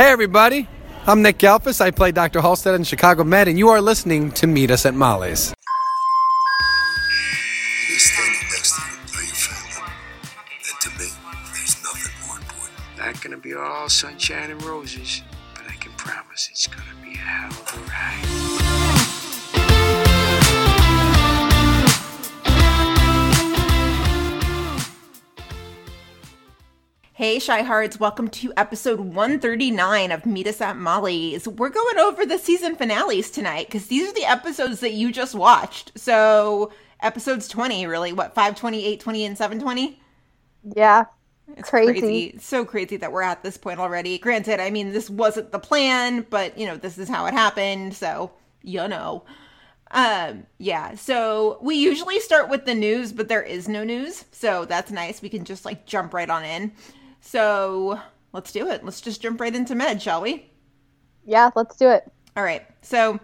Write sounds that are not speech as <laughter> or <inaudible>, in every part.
Hey, everybody. I'm Nick Gehlfuss. I play Dr. Halstead in Chicago Med, and you are listening to Meet Us at Molly's. He's standing next to you, are family? And to me, there's nothing more important. Not gonna be all sunshine and roses, but I can promise it's gonna be a hell of a ride. Hey, Chi-Hards, welcome to episode 139 of Meet Us at Molly's. We're going over the season finales tonight because these are the episodes that you just watched. So, episodes 20, really, what, 520, 820, and 720? Yeah. It's Crazy. It's so crazy that we're at this point already. Granted, I mean, this wasn't the plan, but, you know, this is how it happened. So, you know. Um, yeah, so we usually start with the news, but there is no news. So that's nice. We can just like jump right on in. So let's do it. Let's just jump right into med, shall we? Yeah, let's do it. All right. So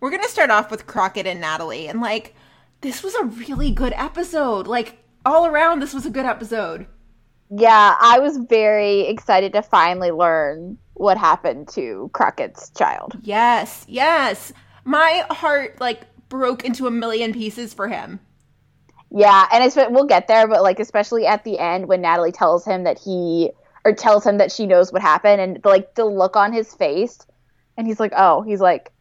we're going to start off with Crockett and Natalie. And like, this was a really good episode. Like, all around, this was a good episode. Yeah, I was very excited to finally learn what happened to Crockett's child. Yes, yes. My heart like broke into a million pieces for him. Yeah, and it's we'll get there, but like especially at the end when Natalie tells him that he or tells him that she knows what happened, and like the look on his face, and he's like, "Oh," he's like,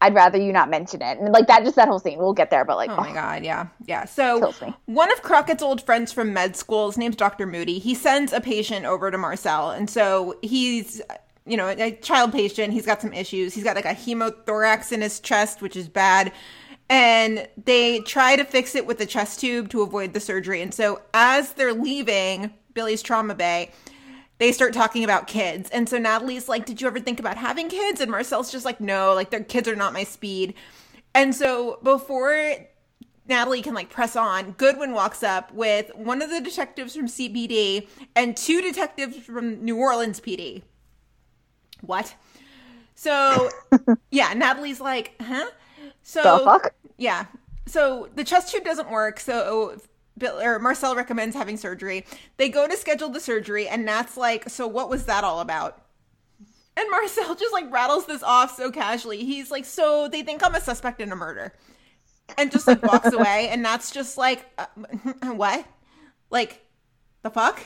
"I'd rather you not mention it," and like that just that whole scene. We'll get there, but like, Oh my god, yeah. Yeah. So one of Crockett's old friends from med school, his name's Dr. Moody, he sends a patient over to Marcel. And so he's you know, a child patient, he's got some issues. He's got like a hemothorax in his chest, which is bad. And they try to fix it with a chest tube to avoid the surgery. And so as they're leaving Billy's trauma bay, they start talking about kids. And so Natalie's like, Did you ever think about having kids? And Marcel's just like, No, like their kids are not my speed. And so before Natalie can like press on, Goodwin walks up with one of the detectives from CPD and two detectives from New Orleans PD. What? So <laughs> yeah, Natalie's like, huh? So The fuck? Yeah. So the chest tube doesn't work. So Bill or Marcel recommends having surgery. They go to schedule the surgery, and Nat's like, "So what was that all about?" And Marcel <laughs> just like rattles this off so casually. He's like, "So they think I'm a suspect in a murder," and just like walks <laughs> away. And Nat's just like, uh, <laughs> "What? Like the fuck?"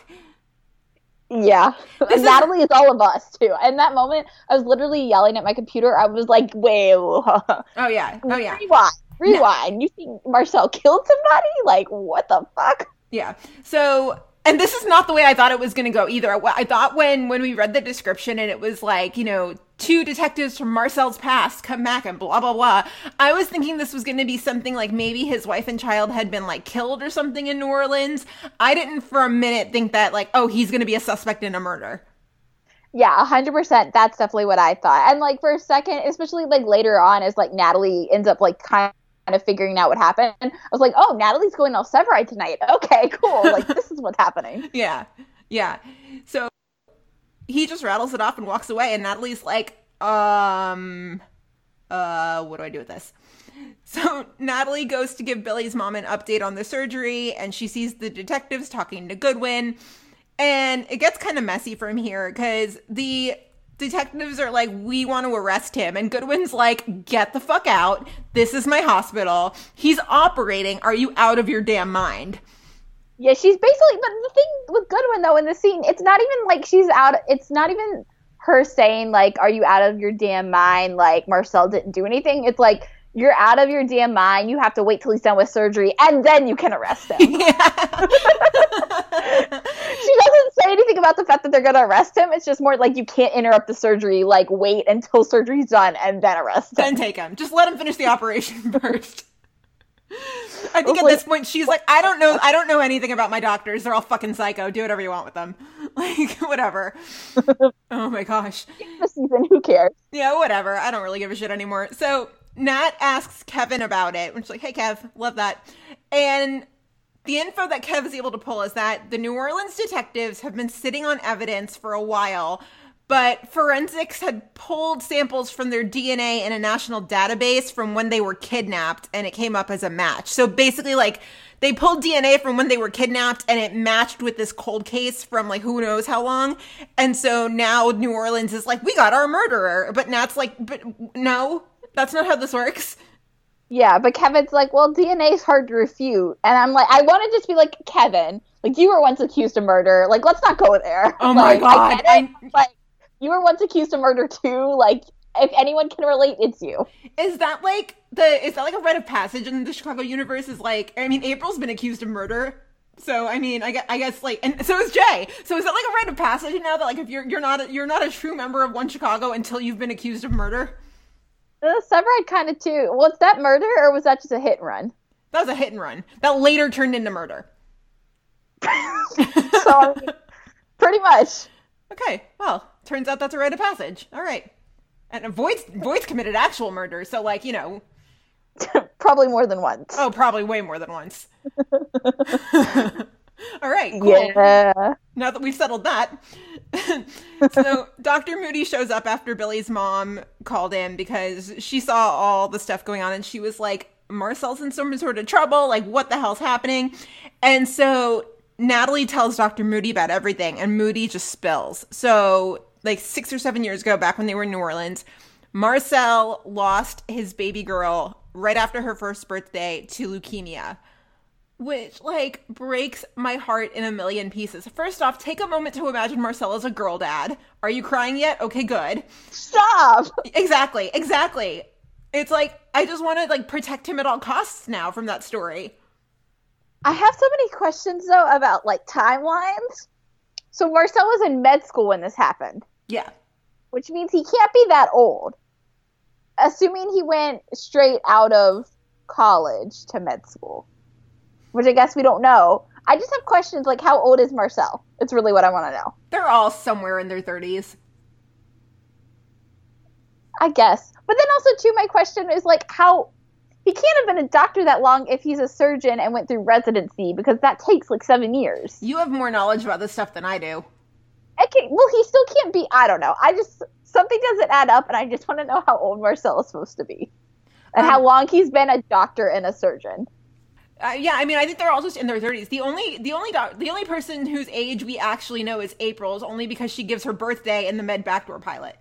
Yeah, is- Natalie is all of us too. In that moment, I was literally yelling at my computer. I was like, "Wait, Oh yeah. Oh yeah. rewind, rewind! You think Marcel killed somebody? Like, what the fuck?" Yeah. So, and this is not the way I thought it was going to go either. I thought when when we read the description and it was like, you know, two detectives from Marcel's past come back and blah blah blah. I was thinking this was going to be something like maybe his wife and child had been like killed or something in New Orleans. I didn't for a minute think that like, oh, he's going to be a suspect in a murder. Yeah, hundred percent. That's definitely what I thought. And like for a second, especially like later on, as like Natalie ends up like kind of figuring out what happened, I was like, "Oh, Natalie's going all Severide tonight. <laughs> Okay, cool. Like this is what's happening." <laughs> Yeah. Yeah. So he just rattles it off and walks away and Natalie's like, um uh what do I do with this? So Natalie goes to give Billy's mom an update on the surgery and she sees the detectives talking to Goodwin and it gets kind of messy from here cuz the detectives are like we want to arrest him and Goodwin's like get the fuck out. This is my hospital. He's operating. Are you out of your damn mind? Yeah, she's basically. But the thing with Goodwin though in the scene, it's not even like she's out. It's not even her saying like, "Are you out of your damn mind?" Like Marcel didn't do anything. It's like you're out of your damn mind. You have to wait till he's done with surgery, and then you can arrest him. <laughs> Yeah. <laughs> she doesn't say anything about the fact that they're going to arrest him. It's just more like you can't interrupt the surgery. Like wait until surgery's done and then arrest him. then take him. Just let him finish the operation <laughs> first. I think at Hopefully- this point she's like, I don't know, I don't know anything about my doctors. They're all fucking psycho. Do whatever you want with them. Like whatever. oh my gosh. the season. Who cares? Yeah, whatever. I don't really give a shit anymore. So Nat asks Kevin about it, which is like, hey Kev, love that. And the info that Kev is able to pull is that the New Orleans detectives have been sitting on evidence for a while, but forensics had pulled samples from their DNA in a national database from when they were kidnapped, and it came up as a match. So basically, like, they pulled DNA from when they were kidnapped and it matched with this cold case from like who knows how long. And so now New Orleans is like, we got our murderer. But Nat's like, but no, that's not how this works. Yeah, but Kevin's like, well, DNA is hard to refute, and I'm like, I want to just be like, Kevin, like you were once accused of murder. Like, let's not go there. Oh <laughs> my Like, God, I get it. Like, you were once accused of murder too. Like, if anyone can relate, it's you. Is that like the is that like a rite of passage in the Chicago universe? Is like I mean April's been accused of murder, so I mean I guess, I guess like and so is Jay. So is that like a rite of passage now that like if you're you're not a, you're not a true member of One Chicago until you've been accused of murder? The Severide kind of too. Was that murder or was that just a hit and run? That was a hit and run that later turned into murder. <laughs> So, pretty much. Okay, well turns out that's a rite of passage. All right, and Voight's Voight's committed actual murder, so like you know <laughs> Probably more than once. oh probably way more than once. <laughs> All right, cool. Yeah. now that we've settled that. <laughs> so <laughs> Dr. Moody shows up after Billy's mom called in because she saw all the stuff going on and she was like, Marcel's in some sort of trouble. Like, what the hell's happening? And so Natalie tells Dr. Moody about everything and Moody just spills. So, like, six or seven years ago, back when they were in New Orleans, Marcel lost his baby girl right after her first birthday to leukemia which like breaks my heart in a million pieces. First off, take a moment to imagine Marcel as a girl dad. Are you crying yet? Okay, good. Stop. Exactly, exactly. It's like I just want to like protect him at all costs now from that story. I have so many questions though about like timelines. So Marcel was in med school when this happened, Yeah. which means he can't be that old. Assuming he went straight out of college to med school, which I guess we don't know. I just have questions like how old is Marcel? It's really what I want to know. They're all somewhere in their 30s. I guess. But then also too my question is like how he can't have been a doctor that long if he's a surgeon and went through residency because that takes like 7 years. You have more knowledge about this stuff than I do. Okay, well, he still can't be. I don't know. I just something doesn't add up, and I just want to know how old Marcel is supposed to be, and how Um, long he's been a doctor and a surgeon. Uh, yeah, I mean, I think they're all just in their 30s. The only, the only, doc- the only person whose age we actually know is April's, only because she gives her birthday in the Med Backdoor pilot.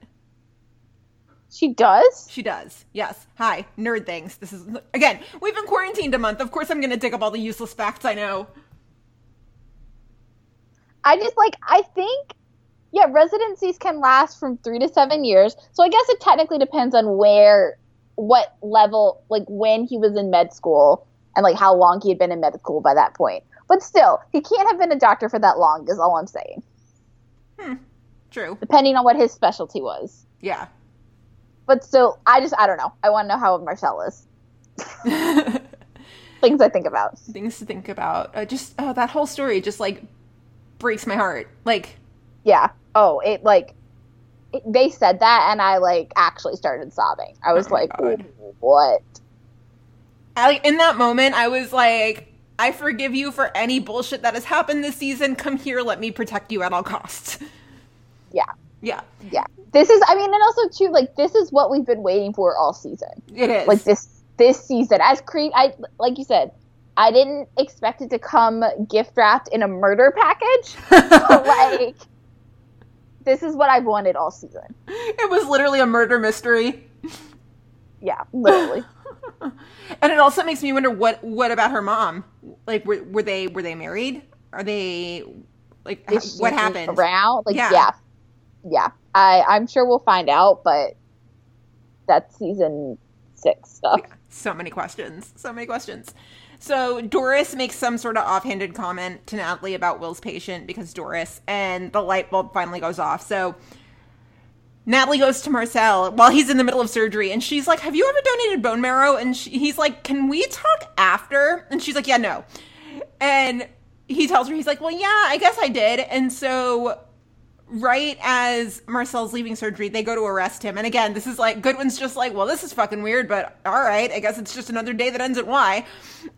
She does. She does. Yes. Hi, nerd things. This is again. We've been quarantined a month. Of course, I'm going to dig up all the useless facts I know. I just like. I think. Yeah, residencies can last from three to seven years. So I guess it technically depends on where, what level, like when he was in med school, and like how long he had been in med school by that point. But still, he can't have been a doctor for that long. Is all I'm saying. True. Depending on what his specialty was. Yeah. But still, I just I don't know. I want to know how old Marcel is. <laughs> Things I think about. Things to think about. Uh, just oh, that whole story just like breaks my heart. Like Yeah. Oh, it like it, they said that, and I like actually started sobbing. I was Oh like. "What?" I, like in that moment, I was like, I forgive you for any bullshit that has happened this season. Come here, let me protect you at all costs. <laughs> Yeah. Yeah, Yeah. This is. I mean, and also too, like this is what we've been waiting for all season. it is. Like this this season, as Creed, I like you said. I didn't expect it to come gift wrapped in a murder package. <laughs> but like, this is what I've wanted all season. it was literally a murder mystery. Yeah, literally. <laughs> And it also makes me wonder what what about her mom? Like were were they were they married? Are they like Is what happened? around? Like, Yeah. yeah. yeah, I I'm sure we'll find out, but that's season six stuff. So many questions. So many questions. So Doris makes some sort of offhanded comment to Natalie about Will's patient because Doris and the light bulb finally goes off. So Natalie goes to Marcel while he's in the middle of surgery and she's like, Have you ever donated bone marrow? And she, he's like, Can we talk after? And she's like, Yeah, no. And he tells her, He's like, Well, yeah, I guess I did. And so right as Marcel's leaving surgery, they go to arrest him. And again, this is like Goodwin's just like, well, this is fucking weird, but all right, I guess it's just another day that ends in Y.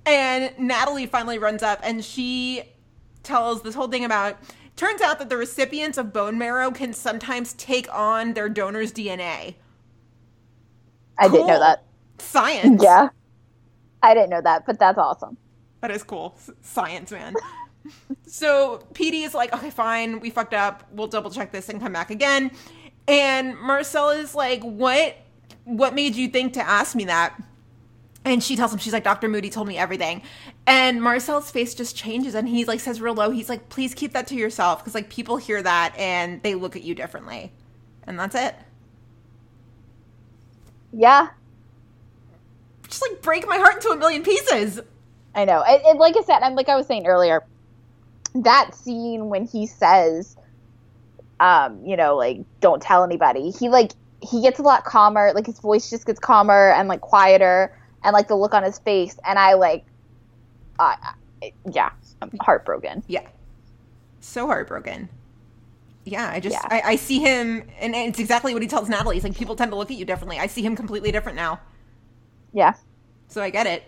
And Natalie finally runs up and she tells this whole thing about turns out that the recipients of bone marrow can sometimes take on their donor's DNA. I didn't know that. Science. Yeah, I didn't know that, but that's awesome. That is cool. Science, man. <laughs> so PD is like, okay, fine, we fucked up. We'll double check this and come back again. And Marcel is like, what? What made you think to ask me that? And she tells him, she's like, Dr. Moody told me everything. And Marcel's face just changes and he like says real low, he's like, please keep that to yourself. Cause like people hear that and they look at you differently. And that's it. Yeah, Just like break my heart into a million pieces. I know. It, it, like I said, and like I was saying earlier, that scene when he says, um, you know, like don't tell anybody. He like he gets a lot calmer. Like his voice just gets calmer and like quieter, and like the look on his face. And I like, uh, I- yeah, I'm heartbroken. Yeah. So heartbroken. Yeah, I just Yeah. I, I see him and it's exactly what he tells Natalie. He's like people tend to look at you differently. I see him completely different now. Yeah. So I get it.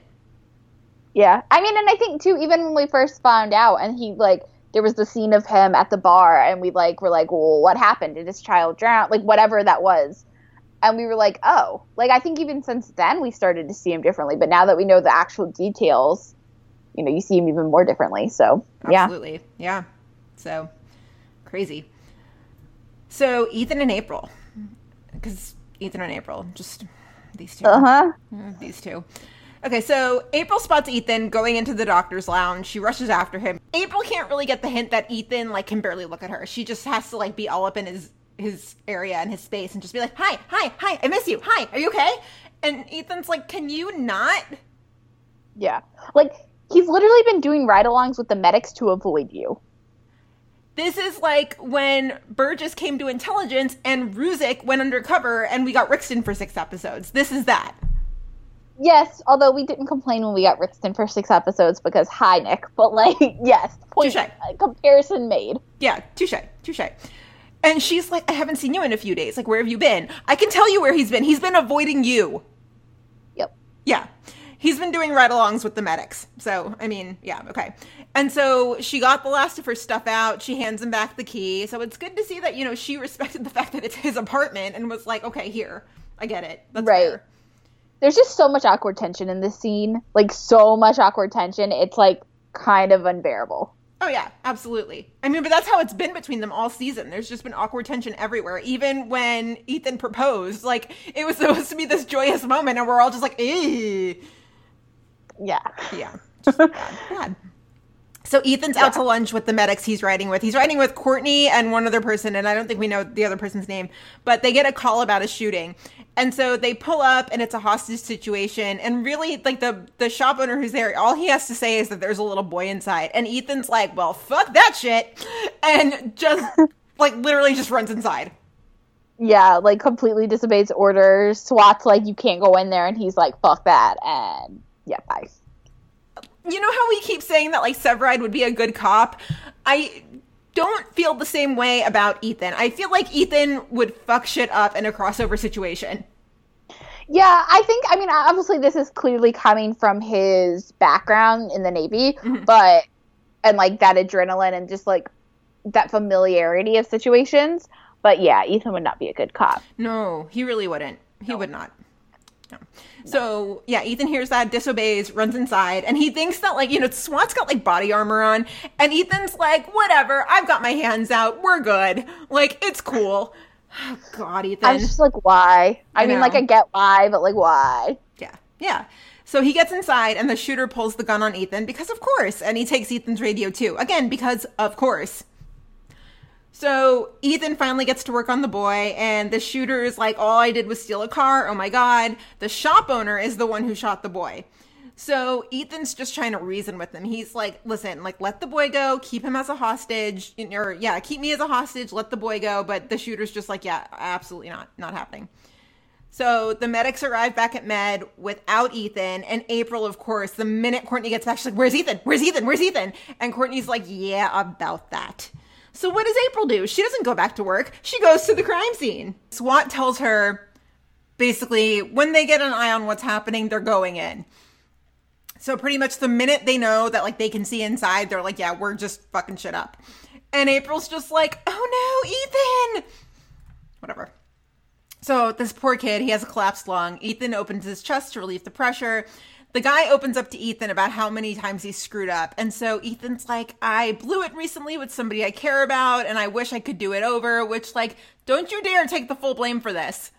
Yeah. I mean, and I think too, even when we first found out and he like there was the scene of him at the bar and we like were like, Well, what happened? Did his child drown? Like whatever that was. And we were like, Oh. Like I think even since then we started to see him differently. But now that we know the actual details, you know, you see him even more differently. So yeah. Absolutely. Yeah. So crazy. So Ethan and April. Because Ethan and April, just these two. Uh-huh. Mm, These two. Okay, so April spots Ethan going into the doctor's lounge. She rushes after him. April can't really get the hint that Ethan like can barely look at her. She just has to like be all up in his his area and his space and just be like, "Hi, hi, hi, I miss you. Hi, are you okay?" And Ethan's like, "Can you not?" Yeah. Like he's literally been doing ride-alongs with the medics to avoid you. This is like when Burgess came to intelligence and Ruzek went undercover and we got Rixton for six episodes. This is that. Yes, although we didn't complain when we got Rixton for six episodes because hi Nick, <laughs> but like yes, point Touche. uh, comparison made. Yeah, touche, touche. And she's like, I haven't seen you in a few days. Like, where have you been? I can tell you where he's been. He's been avoiding you. Yep. Yeah. He's been doing ride alongs with the medics. So, I mean, yeah, okay. And so she got the last of her stuff out. She hands him back the key. So it's good to see that, you know, she <laughs> respected the fact that it's his apartment and was like, okay, here. I get it. That's Right. fair. There's just so much awkward tension in this scene. Like so much awkward tension. It's like kind of unbearable. Oh yeah, absolutely. I mean, but that's how it's been between them all season. There's just been awkward tension everywhere. Even when Ethan proposed, like it was supposed to be this joyous moment, and we're all just like, "Ew." Yeah. Yeah, just bad, bad. So Ethan's out to lunch with the medics he's riding with. He's riding with Courtney and one other person, and I don't think we know the other person's name, but they get a call about a shooting. And so they pull up and it's a hostage situation. And really, like the the shop owner who's there, all he has to say is that there's a little boy inside. And Ethan's like, Well, fuck that shit. And just <laughs> like literally just runs inside. Yeah, like completely disobeys orders. SWAT's like you can't go in there and he's like, fuck that and yeah, bye. you know how we keep saying that like Severide would be a good cop? I don't feel the same way about Ethan. I feel like Ethan would fuck shit up in a crossover situation. Yeah, I think. I mean, obviously, this is clearly coming from his background in the Navy, mm-hmm. but and like that adrenaline and just like that familiarity of situations. But yeah, Ethan would not be a good cop. No, he really wouldn't. He would not. No. So yeah, Ethan hears that, disobeys, runs inside, and he thinks that like you know SWAT's got like body armor on, and Ethan's like, whatever, I've got my hands out, we're good, like it's cool. Oh, <sighs> God, Ethan. I'm just like, why? I, I mean, like. I get why, but like, why? Yeah, yeah. So he gets inside, and the shooter pulls the gun on Ethan because, of course, and he takes Ethan's radio too. Again, because, of course. So Ethan finally gets to work on the boy, and the shooter is like, All I did was steal a car. Oh my God. The shop owner is the one who shot the boy. So Ethan's just trying to reason with him. He's like, listen, like let the boy go, keep him as a hostage, or yeah, keep me as a hostage, let the boy go. But the shooter's just like, yeah, absolutely not, not happening. So the medics arrive back at Med without Ethan and April, of course. The minute Courtney gets back, she's like, Where's Ethan? Where's Ethan? Where's Ethan? And Courtney's like, Yeah, about that. So what does April do? She doesn't go back to work. She goes to the crime scene. SWAT tells her basically when they get an eye on what's happening, they're going in. So pretty much the minute they know that like they can see inside, they're like, Yeah, we're just fucking shit up. And April's just like, Oh no, Ethan! Whatever. So this poor kid, he has a collapsed lung. Ethan opens his chest to relieve the pressure. The guy opens up to Ethan about how many times he screwed up. And so Ethan's like, I blew it recently with somebody I care about, and I wish I could do it over, which, like, don't you dare take the full blame for this.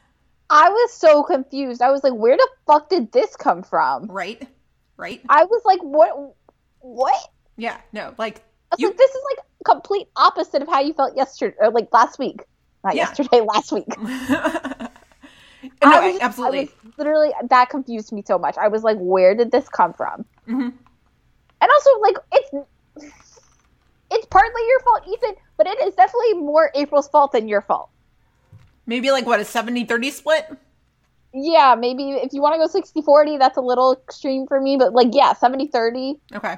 I was so confused. I was like, where the fuck did this come from? Right? Right? I was like, what? What? Yeah, no, like, you, like, this is like complete opposite of how you felt yesterday, or uh, like last week. Not Yeah. yesterday, <laughs> last week. <laughs> no, I was absolutely. I literally that confused me so much. I was like, where did this come from? Mhm. And also, like, it's it's partly your fault, Ethan, but it is definitely more April's fault than your fault. Maybe like what a 70-30 split? Yeah, maybe if you want to go 60 40, that's a little extreme for me, but like, yeah, 70 30. Okay.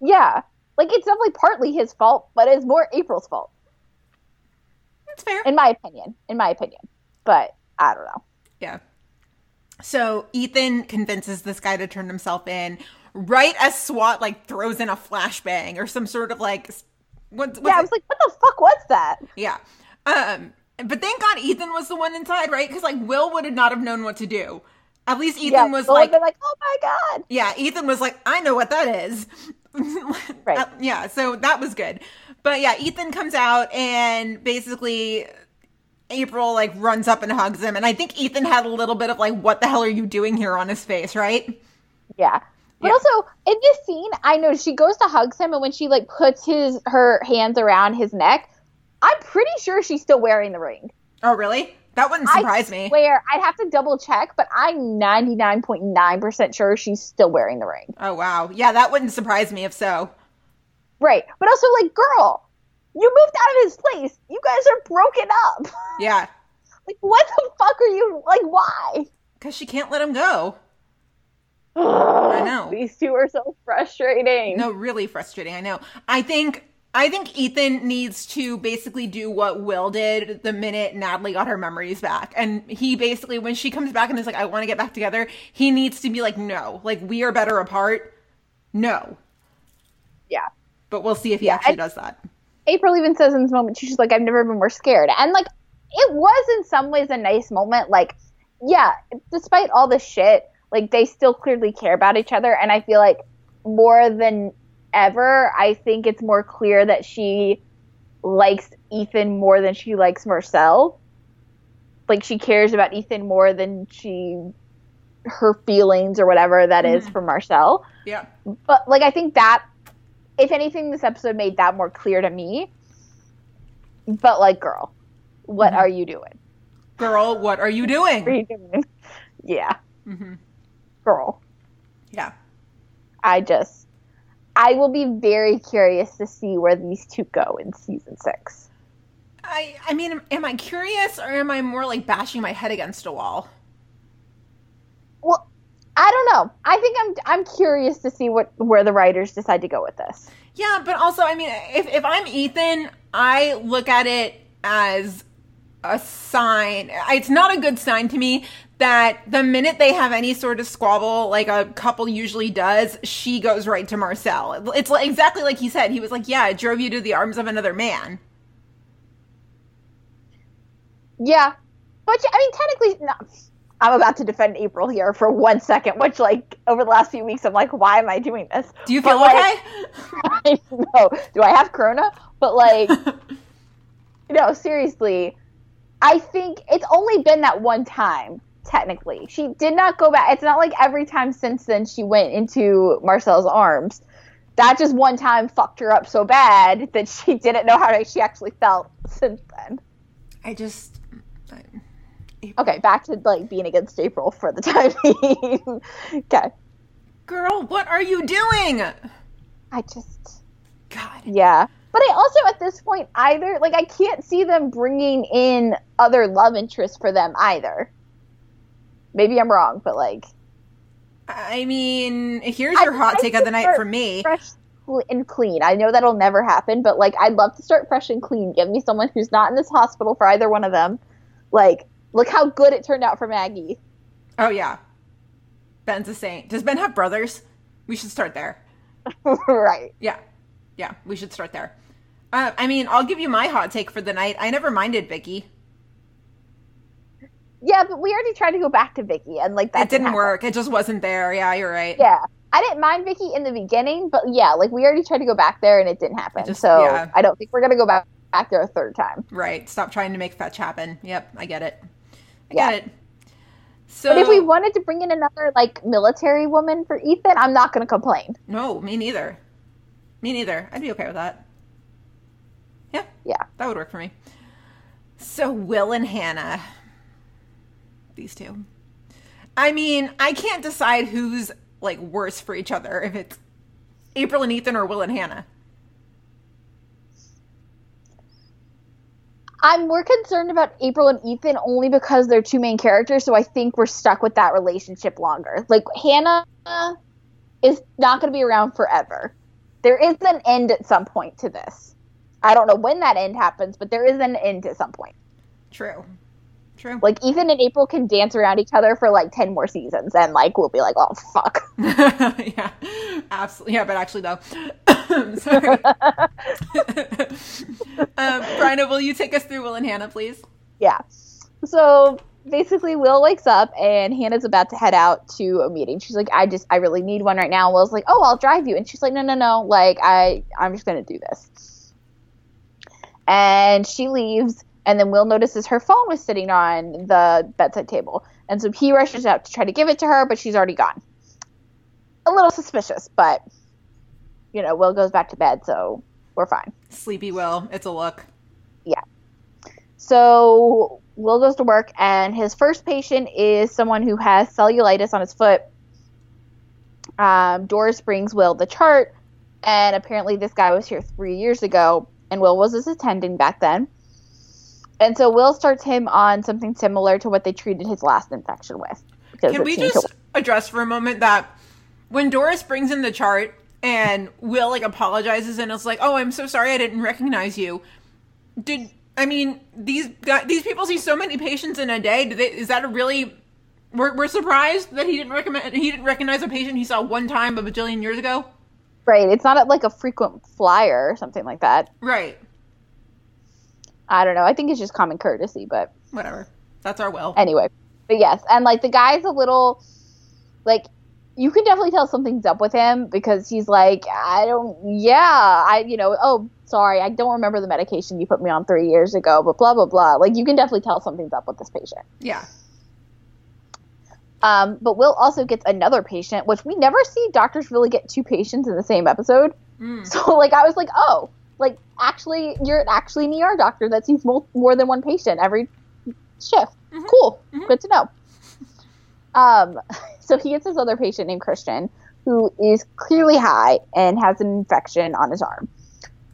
Yeah. Like, it's definitely partly his fault, but it's more April's fault, That's fair. in my opinion. In my opinion. But I don't know. Yeah. So Ethan convinces this guy to turn himself in right as SWAT like throws in a flashbang or some sort of like what, Yeah, I was like, what the fuck was that? yeah. Um but thank God Ethan was the one inside, right? Cuz like Will would have not have known what to do. At least Ethan yeah, was like been like, oh my god. yeah, Ethan was like, I know what that is. Right. <laughs> Uh, yeah, so that was good. But yeah, Ethan comes out and basically April like runs up and hugs him. And I think Ethan had a little bit of like, what the hell are you doing here on his face, right? Yeah. But Yeah. also in this scene, I know she goes to hugs him, and when she like puts his her hands around his neck, I'm pretty sure she's still wearing the ring. Oh, really? That wouldn't surprise I me. Where I'd have to double check, but I'm 99.9% sure she's still wearing the ring. Oh, wow. Yeah, that wouldn't surprise me if so. Right. But also, like, girl, you moved out of his place. You guys are broken up. <laughs> Yeah, like, what the fuck are you like? Why? because she can't let him go. <sighs> I know. These two are so frustrating. No, really frustrating. I know. I think I think Ethan needs to basically do what Will did the minute Natalie got her memories back. And he basically when she comes back and is like, I want to get back together, he needs to be like, No, like we are better apart. No. Yeah. But we'll see if he actually and- does that. April even says in this moment, she's like, I've never been more scared. And like, it was in some ways a nice moment. Like, yeah, despite all the shit, like, they still clearly care about each other. And I feel like more than ever, I think it's more clear that she likes Ethan more than she likes Marcel. Like, she cares about Ethan more than she, her feelings or whatever that is mm-hmm. for Marcel Yeah. but like I think that if anything, this episode made that more clear to me. But like, girl, what are you doing? Girl, what are you What are doing? you doing? <laughs> Yeah, hmm girl. Yeah. I just, I will be very curious to see where these two go in season six. I I mean, am I curious or am I more like bashing my head against a wall? Well, I don't know. I think I'm I'm curious to see what where the writers decide to go with this. Yeah, but also, I mean, if, if I'm Ethan, I look at it as a sign. It's not a good sign to me that the minute they have any sort of squabble, like a couple usually does, she goes right to Marcel. It's like, exactly like he said. He was like, Yeah, it drove you to the arms of another man. Yeah, but I mean, technically, no. I'm about to defend April here for one second, which like over the last few weeks, I'm like, why am I doing this? Do you But, feel like, okay? <laughs> I know. Do I have corona? But like, <laughs> no, seriously, I think it's only been that one time. Technically, she did not go back. It's not like every time since then she went into Marcel's arms. That just one time fucked her up so bad that she <laughs> didn't know how she actually felt since then. I just. I, <laughs> Okay, back to like being against April for the <laughs> time being. okay, girl, what are you doing? I just God. Yeah. But I also, at this point, either, like, I can't see them bringing in other love interests for them either. Maybe I'm wrong, but, like, I mean, here's I- your hot I take of the night for me. fresh and clean. I know that'll never happen, but, like, I'd love to start fresh and clean. Give me someone who's not in this hospital for either one of them. Like, look how good it turned out for Maggie. Oh, yeah. Ben's a saint. Does Ben have brothers? We should start there. <laughs> right. Yeah. Yeah, we should start there. Uh, I mean, I'll give you my hot take for the night. I never minded Vicky. Yeah, but we already tried to go back to Vicky, and like that it didn't happen. work. It just wasn't there. Yeah, you're right. Yeah, I didn't mind Vicky in the beginning, but yeah, like we already tried to go back there, and it didn't happen. just- so yeah. I don't think we're gonna go back back there a third time. Right. Stop trying to make fetch happen. Yep, I get it. Yeah. it. So But if we wanted to bring in another like military woman for Ethan, I'm not gonna complain. No, me neither. Me neither. I'd be okay with that. Yeah, Yeah. that would work for me. So Will and Hannah, these two. I mean, I can't decide who's like worse for each other if it's April and Ethan or Will and Hannah. I'm more concerned about April and Ethan only because they're two main characters, so I think we're stuck with that relationship longer. Like Hannah is not going to be around forever. There is an end at some point to this. I don't know when that end happens, but there is an end at some point. True. True. Like Ethan and April can dance around each other for like 10 more seasons and like we'll be like, "Oh fuck." <laughs> yeah, absolutely. Yeah, but actually, though. <laughs> Sorry. um, <laughs> Bryna, will you take us through Will and Hannah, please? Yeah. So basically, Will wakes up and Hannah's about to head out to a meeting. She's like, I just, I really need one right now. Will's like, Oh, I'll drive you. And she's like, No, no, no. Like, I, I'm just to do this. And she leaves. And then Will notices her phone was sitting on the bedside table. And so he rushes out to try to give it to her, but she's already gone. A little suspicious, but, you know, Will goes back to bed, so we're fine. Sleepy Will. It's a look. Yeah. So Will goes to work, and his first patient is someone who has cellulitis on his foot. Um, Doris brings Will the chart, and apparently this guy was here three years ago, and Will was his attending back then. And so Will starts him on something similar to what they treated his last infection with. Can we just address for a moment that when Doris brings in the chart and Will like apologizes and it's like, "Oh, I'm so sorry, I didn't recognize you." Did I mean these guys, these people see so many patients in a day? Do they, is that a really? We're, we're surprised that he didn't recommend he didn't recognize a patient he saw one time a bajillion years ago. right? It's not like a frequent flyer or something like that. Right. I don't know. I think it's just common courtesy, but Whatever. That's our Will. anyway but yes and like the guy's a little like you can definitely tell something's up with him because he's like i don't yeah i you know oh sorry i don't remember the medication you put me on three years ago but blah blah blah. Like you can definitely tell something's up with this patient. Yeah. um, but will also gets another patient which we never see doctors really get two patients in the same episode. <laughs> So like i was like oh like actually you're actually an er doctor that sees mo- more than one patient every shift. Cool. Good to know. Um, <laughs> so he gets this other patient named christian who is clearly high and has an infection on his arm.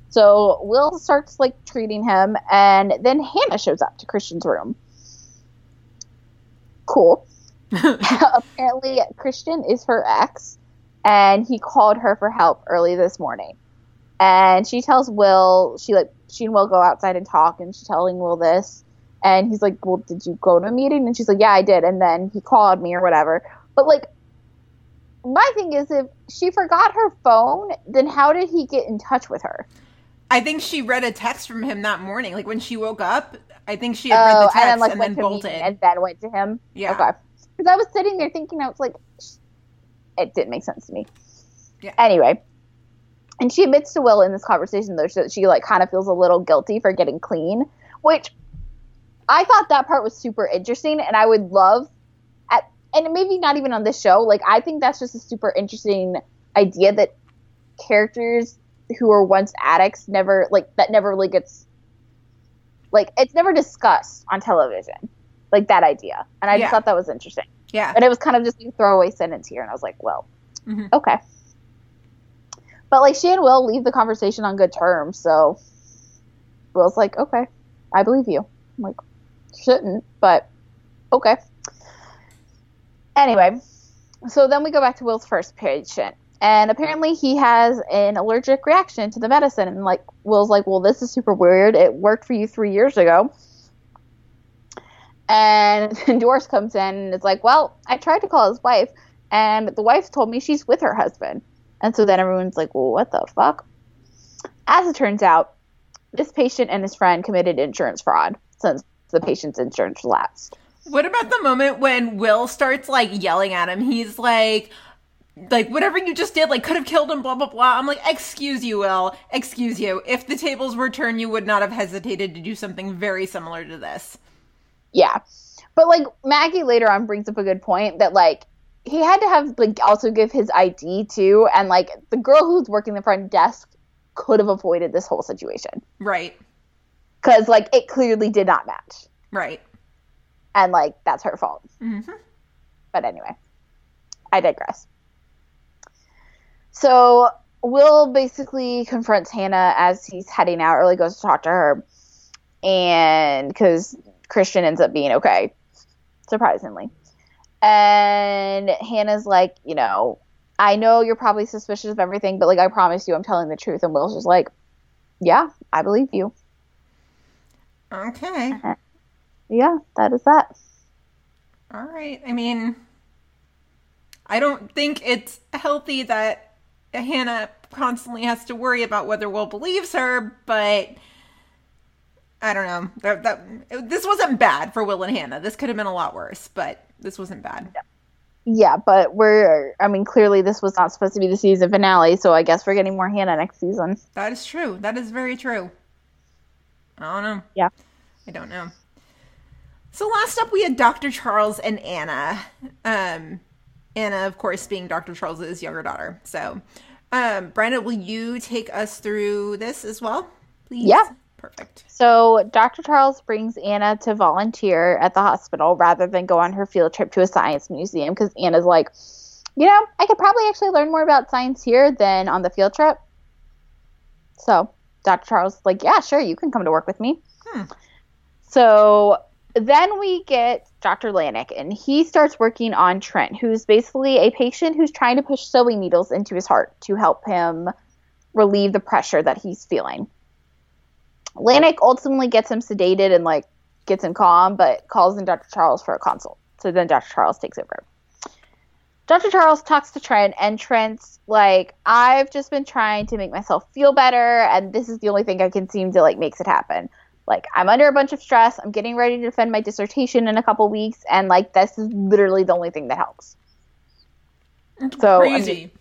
So will starts like treating him and then hannah shows up to christian's room. Cool. <laughs> Apparently christian is her ex and he called her for help early this morning. And she tells will she like she and will go outside and talk and she's telling will this. And he's like well did you go to a meeting? And she's like yeah i did. And then he called me or whatever but like my thing is if she forgot her phone then how did he get in touch with her I think she read a text from him that morning. Like when she woke up, I think she had read Oh, the text and and then then, like went to bolted. and then went to him Yeah. okay because i was sitting there thinking i was like it didn't make sense to me Yeah. anyway and she admits to will in this conversation though that she like kind of feels a little guilty for getting clean which i thought that part was super interesting and i would love and maybe not even on this show like i think that's just a super interesting idea that characters who were once addicts never like that never really gets like it's never discussed on television like that idea and i Yeah. just thought that was interesting yeah. but it was kind of just a throwaway sentence here and i was like well Mhm. okay but like she and will leave the conversation on good terms so will's like okay i believe you i'm like shouldn't but okay anyway so then we go back to will's first patient and apparently he has an allergic reaction to the medicine and like will's like well this is super weird it worked for you three years ago and <laughs> Doris comes in and is like, Well, I tried to call his wife, and the wife told me she's with her husband. And so then everyone's like, Well, what the fuck? As it turns out, this patient and his friend committed insurance fraud since the patient's insurance lapsed. What about the moment when Will starts like yelling at him? He's like, like whatever you just did, like could have killed him, blah blah blah. I'm like, excuse you, Will, excuse you. If the tables were turned, you would not have hesitated to do something very similar to this. Yeah. But like Maggie later on brings up a good point that like he had to have like also give his ID too, and like the girl who's working the front desk could have avoided this whole situation Right, because like it clearly did not match, right. And like that's her fault. Mm-hmm. But anyway, I digress. So Will basically confronts Hannah as he's heading out, early goes to talk to her, and because Christian ends up being okay, surprisingly. And Hannah's like, you know, I know you're probably suspicious of everything, but like I promise you, I'm telling the truth. And Will's just like, yeah, I believe you. Okay, Yeah, that is that. all right. I mean, I don't think it's healthy that Hannah constantly has to worry about whether Will believes her, but. I don't know. That, that this wasn't bad for Will and Hannah. This could have been a lot worse, but this wasn't bad. Yeah, but we're, I mean, clearly this was not supposed to be the season finale, so I guess we're getting more Hannah next season. That is true. That is very true. I don't know. Yeah. I don't know. So last up, we had Dr. Charles and Anna. Um, Anna, of course, being Dr. Charles's younger daughter. So, um, Brenda, will you take us through this as well, please? Yeah. Perfect. So Dr. Charles brings Anna to volunteer at the hospital rather than go on her field trip to a science museum because Anna's like, you know, I could probably actually learn more about science here than on the field trip. So Dr. Charles is like, yeah, sure, you can come to work with me. Hmm. So then we get Dr. Lanik, and he starts working on Trent, who's basically a patient who's trying to push sewing needles into his heart to help him relieve the pressure that he's feeling. Lanik ultimately gets him sedated and like gets him calm, but calls in Dr. Charles for a consult. So then Dr. Charles takes over. Dr. Charles talks to Trent, and Trent's like, I've just been trying to make myself feel better, and this is the only thing I can seem to like makes it happen. Like, I'm under a bunch of stress. I'm getting ready to defend my dissertation in a couple weeks, and like, this is literally the only thing that helps. So, I mean- Crazy.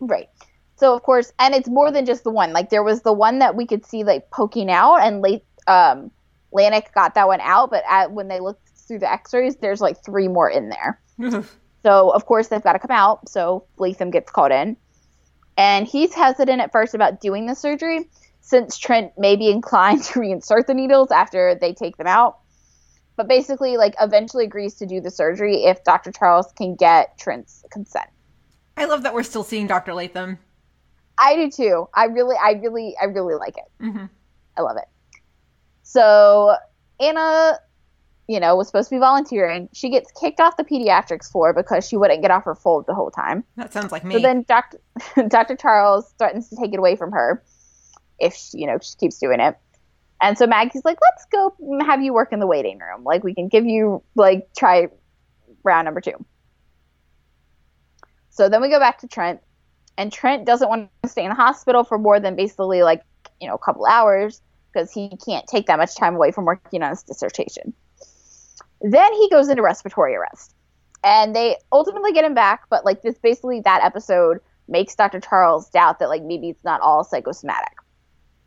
Right. So of course, and it's more than just the one. Like there was the one that we could see like poking out, and late um, Lanik got that one out. But at, when they looked through the X-rays, there's like three more in there. <laughs> so of course they've got to come out. So Latham gets called in, and he's hesitant at first about doing the surgery since Trent may be inclined <laughs> to reinsert the needles after they take them out. But basically, like eventually agrees to do the surgery if Dr. Charles can get Trent's consent. I love that we're still seeing Dr. Latham. I do too. I really, I really, I really like it. Mhm. I love it. So Anna, you know, was supposed to be volunteering. She gets kicked off the pediatrics floor because she wouldn't get off her fold the whole time. That sounds like me. So then Dr. <laughs> Dr. Charles threatens to take it away from her if you know she keeps doing it. And so Maggie's like, "Let's go have you work in the waiting room. Like we can give you like try round number 2." So then we go back to Trent and Trent doesn't want to stay in the hospital for more than basically like, you know, a couple hours because he can't take that much time away from working on his dissertation. Then he goes into respiratory arrest. And they ultimately get him back, but like this basically that episode makes Dr. Charles doubt that like maybe it's not all psychosomatic.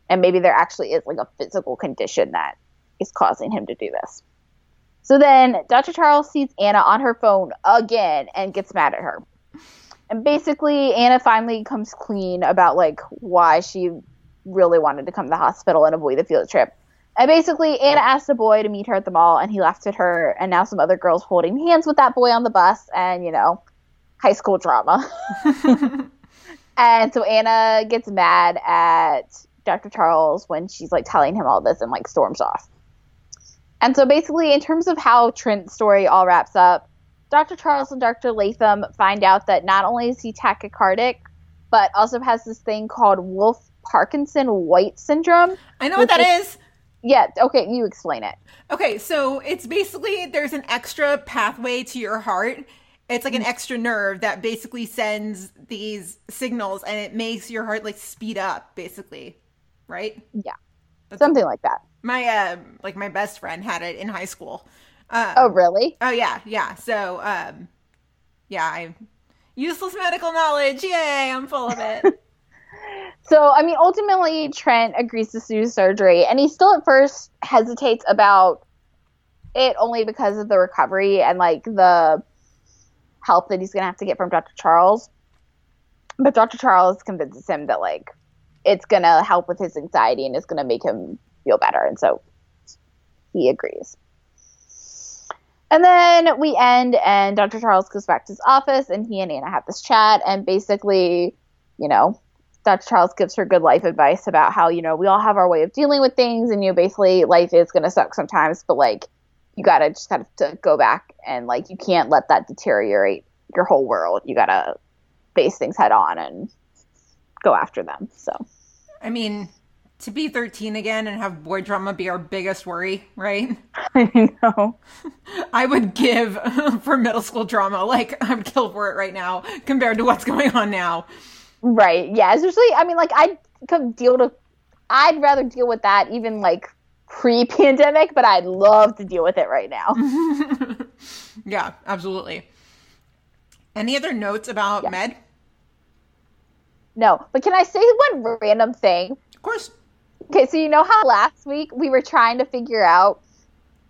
And maybe there actually is like a physical condition that is causing him to do this. So then Dr. Charles sees Anna on her phone again and gets mad at her. And basically Anna finally comes clean about like why she really wanted to come to the hospital and avoid the field trip. And basically, Anna asked a boy to meet her at the mall, and he laughed at her. And now some other girls holding hands with that boy on the bus, and you know, high school drama. <laughs> <laughs> and so Anna gets mad at Dr. Charles when she's like telling him all this and like storms off. And so basically, in terms of how Trent's story all wraps up, Dr. Charles and Dr. Latham find out that not only is he tachycardic, but also has this thing called Wolff Parkinson White syndrome. I know what that is. Yeah, okay, you explain it. Okay, so it's basically there's an extra pathway to your heart. It's like an mm. extra nerve that basically sends these signals and it makes your heart like speed up, basically. Right? Yeah. Something like that. My um like my best friend had it in high school. oh, really? Oh yeah, yeah. So um yeah, I useless medical knowledge. Yay, I'm full of it. <laughs> So, I mean, ultimately, Trent agrees to do surgery, and he still at first hesitates about it only because of the recovery and like the help that he's going to have to get from Dr. Charles. But Dr. Charles convinces him that like it's going to help with his anxiety and it's going to make him feel better, and so he agrees. And then we end, and Dr. Charles goes back to his office, and he and Anna have this chat, and basically, you know, Dr. Charles gives her good life advice about how, you know, we all have our way of dealing with things, and you know, basically life is going to suck sometimes, but like, you got to just kind of to go back and like, you can't let that deteriorate your whole world. You got to face things head on and go after them. So, I mean, to be 13 again and have boy drama be our biggest worry, right? <laughs> I know. <laughs> I would give <laughs> for middle school drama, like, I would kill for it right now compared to what's going on now. Right. Yeah. Especially, I mean, like, I could deal to, I'd rather deal with that even like pre pandemic, but I'd love to deal with it right now. Yeah, absolutely. Any other notes about Med? No. But can I say one random thing? Of course. Okay, so you know how last week we were trying to figure out,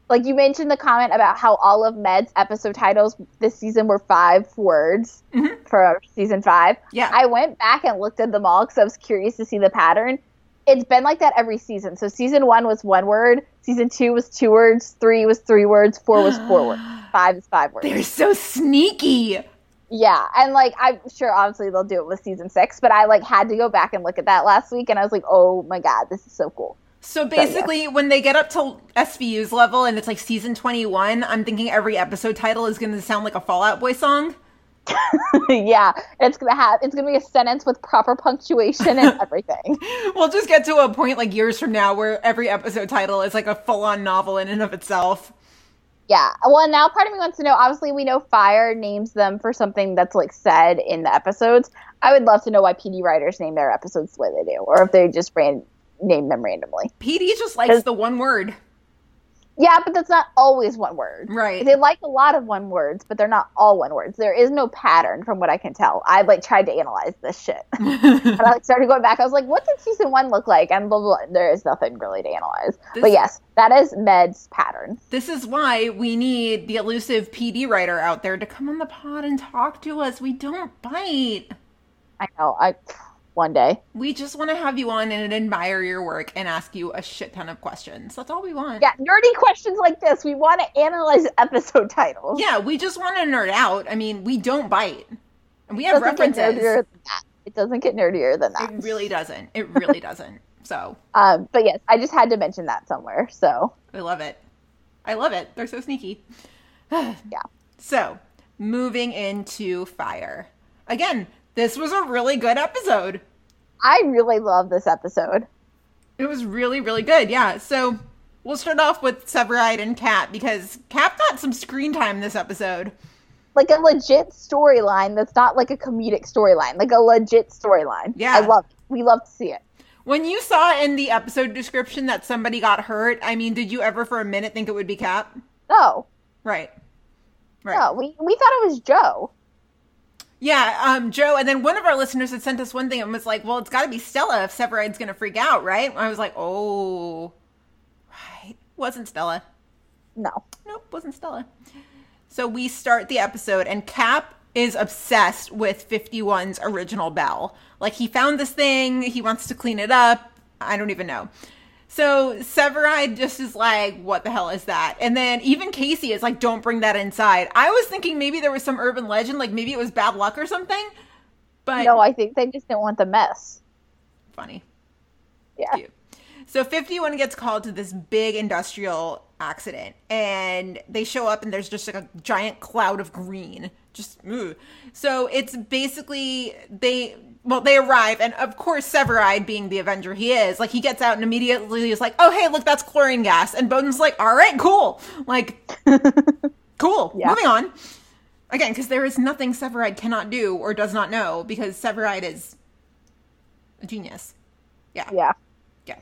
like you mentioned the comment about how all of Med's episode titles this season were five words mm-hmm. for season five. Yeah. I went back and looked at them all because I was curious to see the pattern. It's been like that every season. So season one was one word, season two was two words, three was three words, four was four words, <gasps> five is five words. They're so sneaky. Yeah, and like I'm sure obviously they'll do it with season six, but I like had to go back and look at that last week, and I was like, oh my god, this is so cool. So basically, when they get up to SVU's level and it's like season 21, I'm thinking every episode title is going to sound like a Fall Out Boy song. <laughs> yeah, it's gonna have it's gonna be a sentence with proper punctuation and <laughs> everything. We'll just get to a point like years from now where every episode title is like a full on novel in and of itself. Yeah. Well, now part of me wants to know. Obviously, we know Fire names them for something that's like said in the episodes. I would love to know why PD writers name their episodes the way they do, or if they just ran name them randomly. PD just likes the one word. Yeah, but that's not always one word. Right. They like a lot of one words, but they're not all one words. There is no pattern from what I can tell. I like tried to analyze this shit. <laughs> and I like started going back. I was like, what did season one look like? And blah blah. blah. There is nothing really to analyze. This- but yes, that is Med's pattern. This is why we need the elusive PD writer out there to come on the pod and talk to us. We don't bite. I know. I one day. We just want to have you on and admire your work and ask you a shit ton of questions. That's all we want. Yeah, nerdy questions like this. We want to analyze <laughs> episode titles. Yeah, we just want to nerd out. I mean, we don't bite. And we have It doesn't get nerdier references. than that. It doesn't get nerdier than that. It really doesn't. It really doesn't. So, <laughs> Um, but yes, I just had to mention that somewhere. So I love it. I love it. They're so sneaky. <sighs> yeah. So, moving into Fire. Again, this was a really good episode. I really love this episode. It was really, really good. Yeah. So, we'll start off with Severide and Cap because Cap got some screen time this episode. like a legit storyline that's not like a comedic storyline, like a legit storyline. Yeah. I love it. We love to see it. When you saw in the episode description that somebody got hurt, I mean, did you ever for a minute think it would be Cap? No, Right. Right. no, we, we thought it was Joe. Yeah, um, Joe, and then one of our listeners had sent us one thing and was like, well, it's got to be Stella if Severide's going to freak out, right? I was like, oh, right. Wasn't Stella. No. Nope, wasn't Stella. So we start the episode, and Cap is obsessed with 51's original bell. Like, he found this thing, he wants to clean it up. I don't even know. So Severide just is like, what the hell is that? And then even Casey is like, don't bring that inside. I was thinking maybe there was some urban legend, like maybe it was bad luck or something. But No, I think they just didn't want the mess. funny. Yeah. Cute. So 51 gets called to this big industrial accident and they show up and there's just like a giant cloud of green. Just ooh. So it's basically they well they arrive and of course Severide being the Avenger he is, like he gets out and immediately is like, "Oh, hey, look, that's chlorine gas." And Boden's like, "All right, cool." Like <laughs> cool. Yeah. Moving on. Again, because there is nothing Severide cannot do or does not know because Severide is a genius. Yeah. Yeah. Yeah.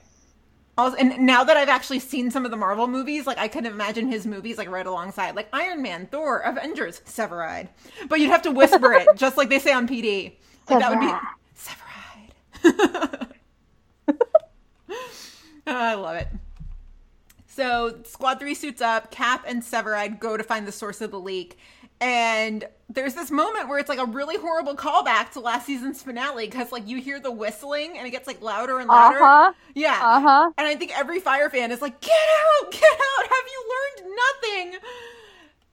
Also, and now that I've actually seen some of the Marvel movies, like I could imagine his movies like right alongside, like Iron Man, Thor, Avengers, Severide. But you'd have to whisper it, <laughs> just like they say on PD. Like that would be Severide. <laughs> Oh, I love it. So Squad 3 suits up, Cap and Severide go to find the source of the leak. And there's this moment where it's like a really horrible callback to last season's finale because like you hear the whistling and it gets like louder and louder. Uh-huh. Yeah. Uh-huh. And I think every fire fan is like, get out, get out. Have you learned nothing?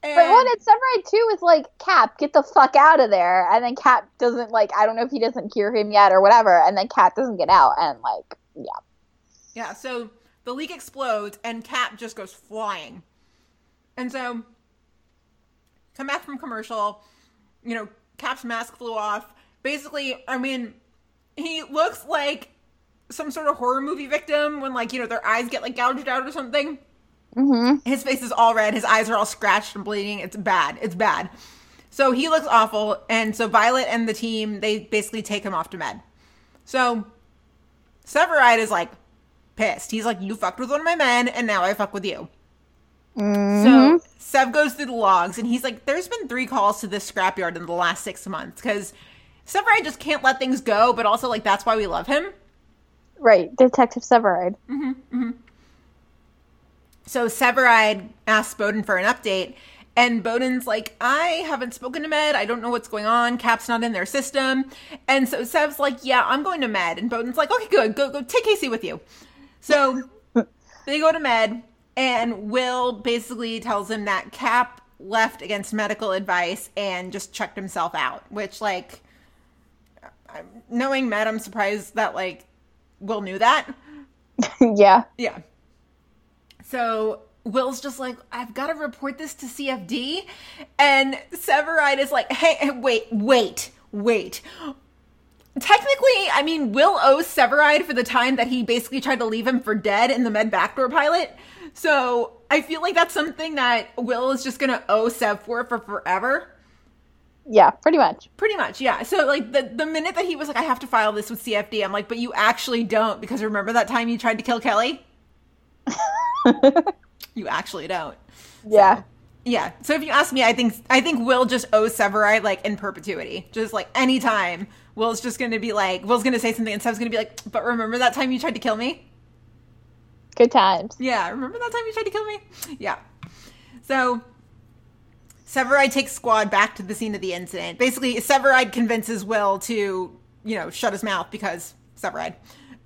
And But when it's Severide too is like Cap, get the fuck out of there, and then Cap doesn't like I don't know if he doesn't hear him yet or whatever, and then Cap doesn't get out, and like yeah, Yeah, so the leak explodes and Cap just goes flying. And so come back from commercial, you know, Cap's mask flew off. Basically, I mean, he looks like some sort of horror movie victim when like, you know, their eyes get like gouged out or something. Mm-hmm. His face is all red, his eyes are all scratched and bleeding. It's bad. It's bad. So he looks awful, and so Violet and the team, they basically take him off to med. So Severide is like pissed. He's like, You fucked with one of my men, and now I fuck with you. Mm-hmm. So Sev goes through the logs, and he's like, There's been three calls to this scrapyard in the last six months because Severide just can't let things go, but also, like, that's why we love him. right, Detective Severide. Mm-hmm. Mm-hmm. So Severide asks Boden for an update, and Boden's like, I haven't spoken to Med. I don't know what's going on. Cap's not in their system. And so Sev's like, Yeah, I'm going to Med. And Boden's like, Okay, good. Go, go take Casey with you. So <laughs> they go to Med, and Will basically tells him that Cap left against medical advice and just checked himself out, which, like, knowing Med, I'm surprised that, like, Will knew that. <laughs> yeah, Yeah. So Will's just like, I've got to report this to CFD. And Severide is like, hey, wait, wait, wait. Technically, I mean, Will owes Severide for the time that he basically tried to leave him for dead in the Med Backdoor pilot. So I feel like that's something that Will is just going to owe Sev for for forever. yeah, pretty much. Pretty much, yeah. So like the the minute that he was like, I have to file this with CFD, I'm like, but you actually don't because remember that time you tried to kill Kelly? <laughs> <laughs> you actually don't. Yeah, Yeah. So if you ask me, I think I think Will just owes Severide like in perpetuity. Just like anytime, Will's just gonna be like, Will's gonna say something, and Sev's gonna be like, but remember that time you tried to kill me? good times. Yeah, remember that time you tried to kill me? Yeah. So Severide takes squad back to the scene of the incident. Basically, Severide convinces Will to, you know, shut his mouth because Severide.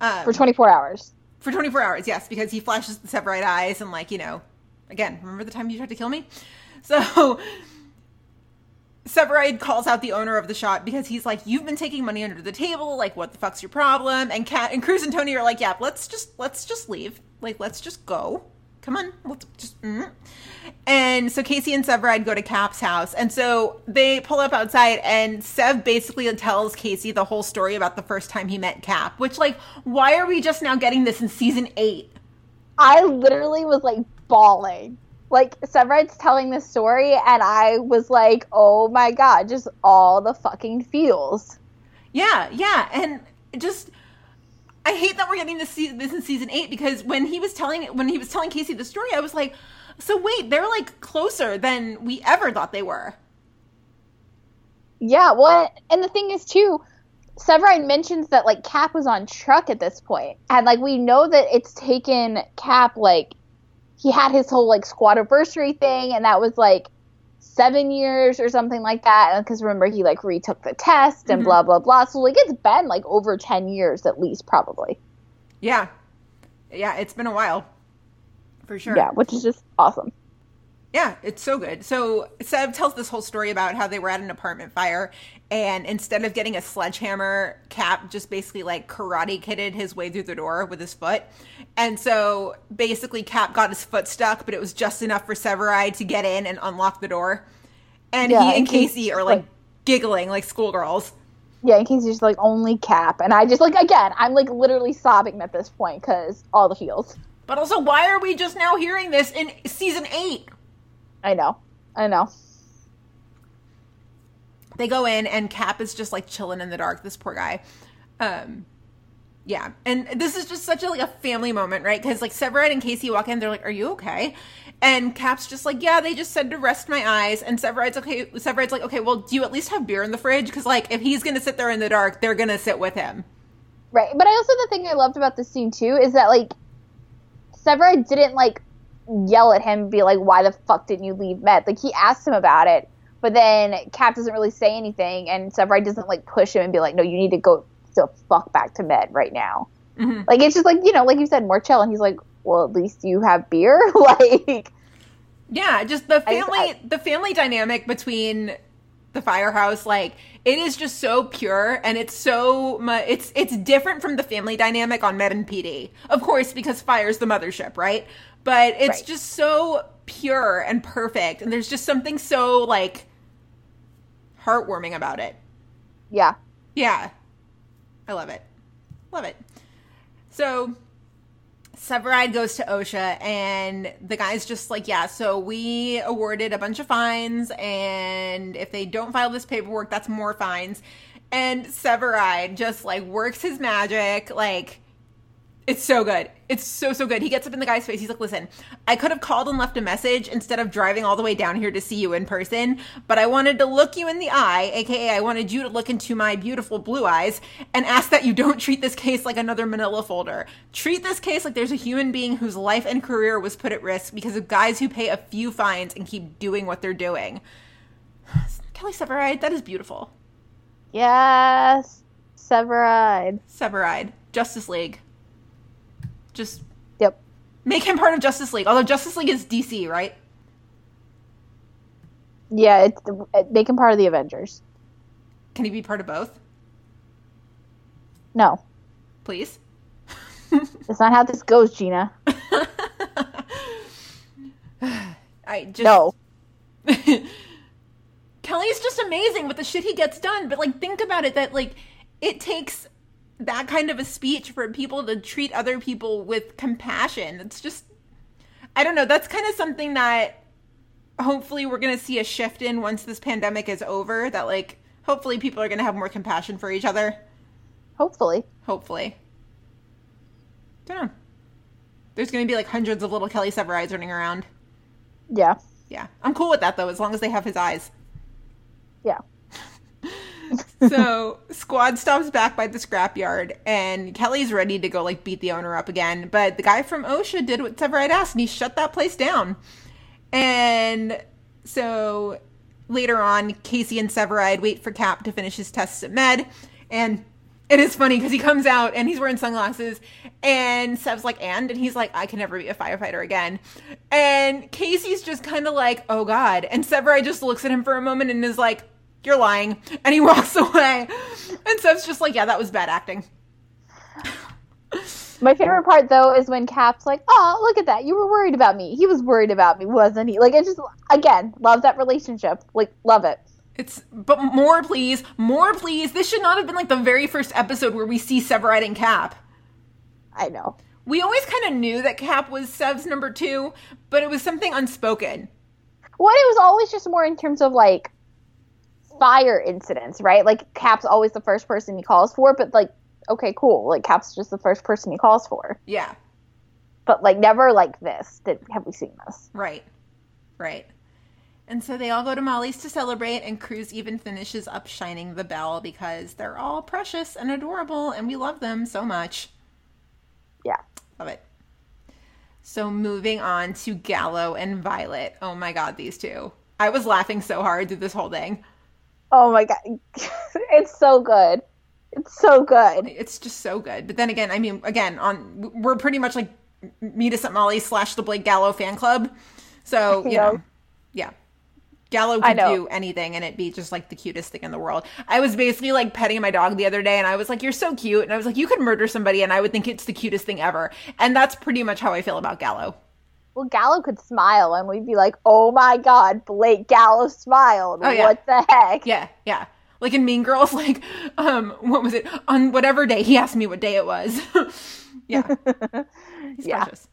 Um, For 24 hours. For 24 hours, yes, because he flashes the Severide eyes and, like, you know, again, remember the time you tried to kill me? <laughs> So Severide calls out the owner of the shop because he's like, "You've been taking money under the table. Like, what the fuck's your problem?" And Cat and Cruz and Tony are like, "Yeah, let's just let's just leave. Like, let's just go. Come on, let's just." Mm. And so Casey and Severide go to Cap's house, and so they pull up outside, and Sev basically tells Casey the whole story about the first time he met Cap. Which, like, why are we just now getting this in season eight? I literally was like bawling. Like Severide's telling this story, and I was like, "Oh my god!" Just all the fucking feels. Yeah, yeah, and just I hate that we're getting this se- this in season eight because when he was telling when he was telling Casey the story, I was like, so wait, they're like closer than we ever thought they were. Yeah, well, and the thing is too, Severide mentions that like Cap was on truck at this point, and like we know that it's taken Cap like he had his whole like squad anniversary thing, and that was like seven years or something like that. Uh, because remember, he like retook the test and mm-hmm. blah blah blah. So like it's been like over ten years at least, probably. Yeah, yeah, it's been a while, for sure. Yeah, which is just awesome. Yeah, it's so good. So Sev tells this whole story about how they were at an apartment fire, and instead of getting a sledgehammer, Cap just basically like karate kidded his way through the door with his foot. And so basically, Cap got his foot stuck, but it was just enough for Severide to get in and unlock the door. And Yeah, he and Casey are like like- giggling like schoolgirls. Yeah, in case he's just like only Cap, and I just like again, I'm like literally sobbing at this point because all the feels. But also, why are we just now hearing this in season eight? I know, I know. they go in and cap is just like chilling in the dark this poor guy um Yeah, and this is just such a like a family moment, right? Because like Severide and Casey walk in, they're like, "Are you okay?" And Cap's just like, "Yeah, they just said to rest my eyes." And Severide's okay. Severide's like, "Okay, well, do you at least have beer in the fridge? Because like, if he's gonna sit there in the dark, they're gonna sit with him." Right. But I also the thing I loved about this scene too is that like Severide didn't like yell at him and be like, Why the fuck didn't you leave Med? Like he asked him about it, but then Cap doesn't really say anything and Severide doesn't like push him and be like, No, you need to go the fuck back to Med right now. Mm-hmm. Like it's just like, you know, like you said, more chill and he's like, Well, at least you have beer? <laughs> like Yeah, just the family I- the family dynamic between the firehouse like it is just so pure and it's so mu- it's it's different from the family dynamic on Med and PD. Of course, because fire's the mothership, right? But it's Right. just so pure and perfect and there's just something so like heartwarming about it. Yeah. Yeah. I love it. Love it. So Severide goes to OSHA and the guy's just like, yeah, so we awarded a bunch of fines and if they don't file this paperwork, that's more fines. And Severide just like works his magic, like it's so good. It's so so good. He gets up in the guy's face. He's like, "Listen, I could have called and left a message instead of driving all the way down here to see you in person, but I wanted to look you in the eye, aka I wanted you to look into my beautiful blue eyes and ask that you don't treat this case like another manila folder. Treat this case like there's a human being whose life and career was put at risk because of guys who pay a few fines and keep doing what they're doing." <sighs> Kelly Severide, that is beautiful. Yes. Severide. Severide, Justice League. Just Yep. Make him part of Justice League. Although Justice League is DC, right? Yeah, it's the, make him part of the Avengers. Can he be part of both, No. please? <laughs> That's not how this goes, Gina. <sighs> I just No. <laughs> Kelly's just amazing with the shit he gets done. But like, think about it that like it takes that kind of a speech for people to treat other people with compassion. It's just, I don't know. That's kind of something that hopefully we're gonna see a shift in once this pandemic is over. That like, hopefully people are gonna have more compassion for each other. Hopefully. Hopefully. Don't know. There's gonna be like hundreds of little Kelly Severides running around. Yeah. Yeah, I'm cool with that though, as long as they have his eyes. Yeah. So squad stops back by the scrapyard and kelly's ready to go like beat the owner up again but the guy from osha did what severide asked and he shut that place down and so later on casey and severide wait for cap to finish his tests at med and it is funny because he comes out and he's wearing sunglasses and Sev's like, and? And he's like, I can never be a firefighter again. And Casey's just kind of like, oh God. And Severide just looks at him for a moment and is like, you're lying. And he <laughs> walks away. And Sev's just like, yeah, that was bad acting. My favorite part though is when Cap's like, "Oh, look at that! You were worried about me. He was worried about me, wasn't he?" Like, it just again love that relationship. Like, love it. It's, but more please, more please. This should not have been like the very first episode where we see Severide and Cap. I know. We always kind of knew that Cap was Sev's number two, but it was something unspoken. Well, it was always just more in terms of like fire incidents, right? Like Cap's always the first person he calls for, but like, okay, cool. Like Cap's just the first person he calls for, Yeah. but like never like this. Did have we seen this? Right. Right. And so they all go to Molly's to celebrate, and Cruz even finishes up shining the bell because they're all precious and adorable, and we love them so much. Yeah. Love it. So moving on to Gallo and Violet. Oh my god, these two. I was laughing so hard through this whole thing. Oh my god, <laughs> it's so good. It's so good. It's just so good. But then again, I mean, again, on we're pretty much like meet us at Molly slash the Blake Gallo fan club. So you Yeah. know, yeah. Gallo could do anything and it'd be just like the cutest thing in the world. I was basically like petting my dog the other day and I was like, You're so cute. And I was like, You could murder somebody and I would think it's the cutest thing ever. And that's pretty much how I feel about Gallo. Well, Gallo could smile, and we'd be like, "Oh my god, Blake Gallo smiled. Oh, yeah. What the heck?" Yeah, yeah. Like in Mean Girls, <laughs> like, um, what was it? On whatever day, he asked me what day it was. <laughs> yeah. <laughs> He's Yeah. precious.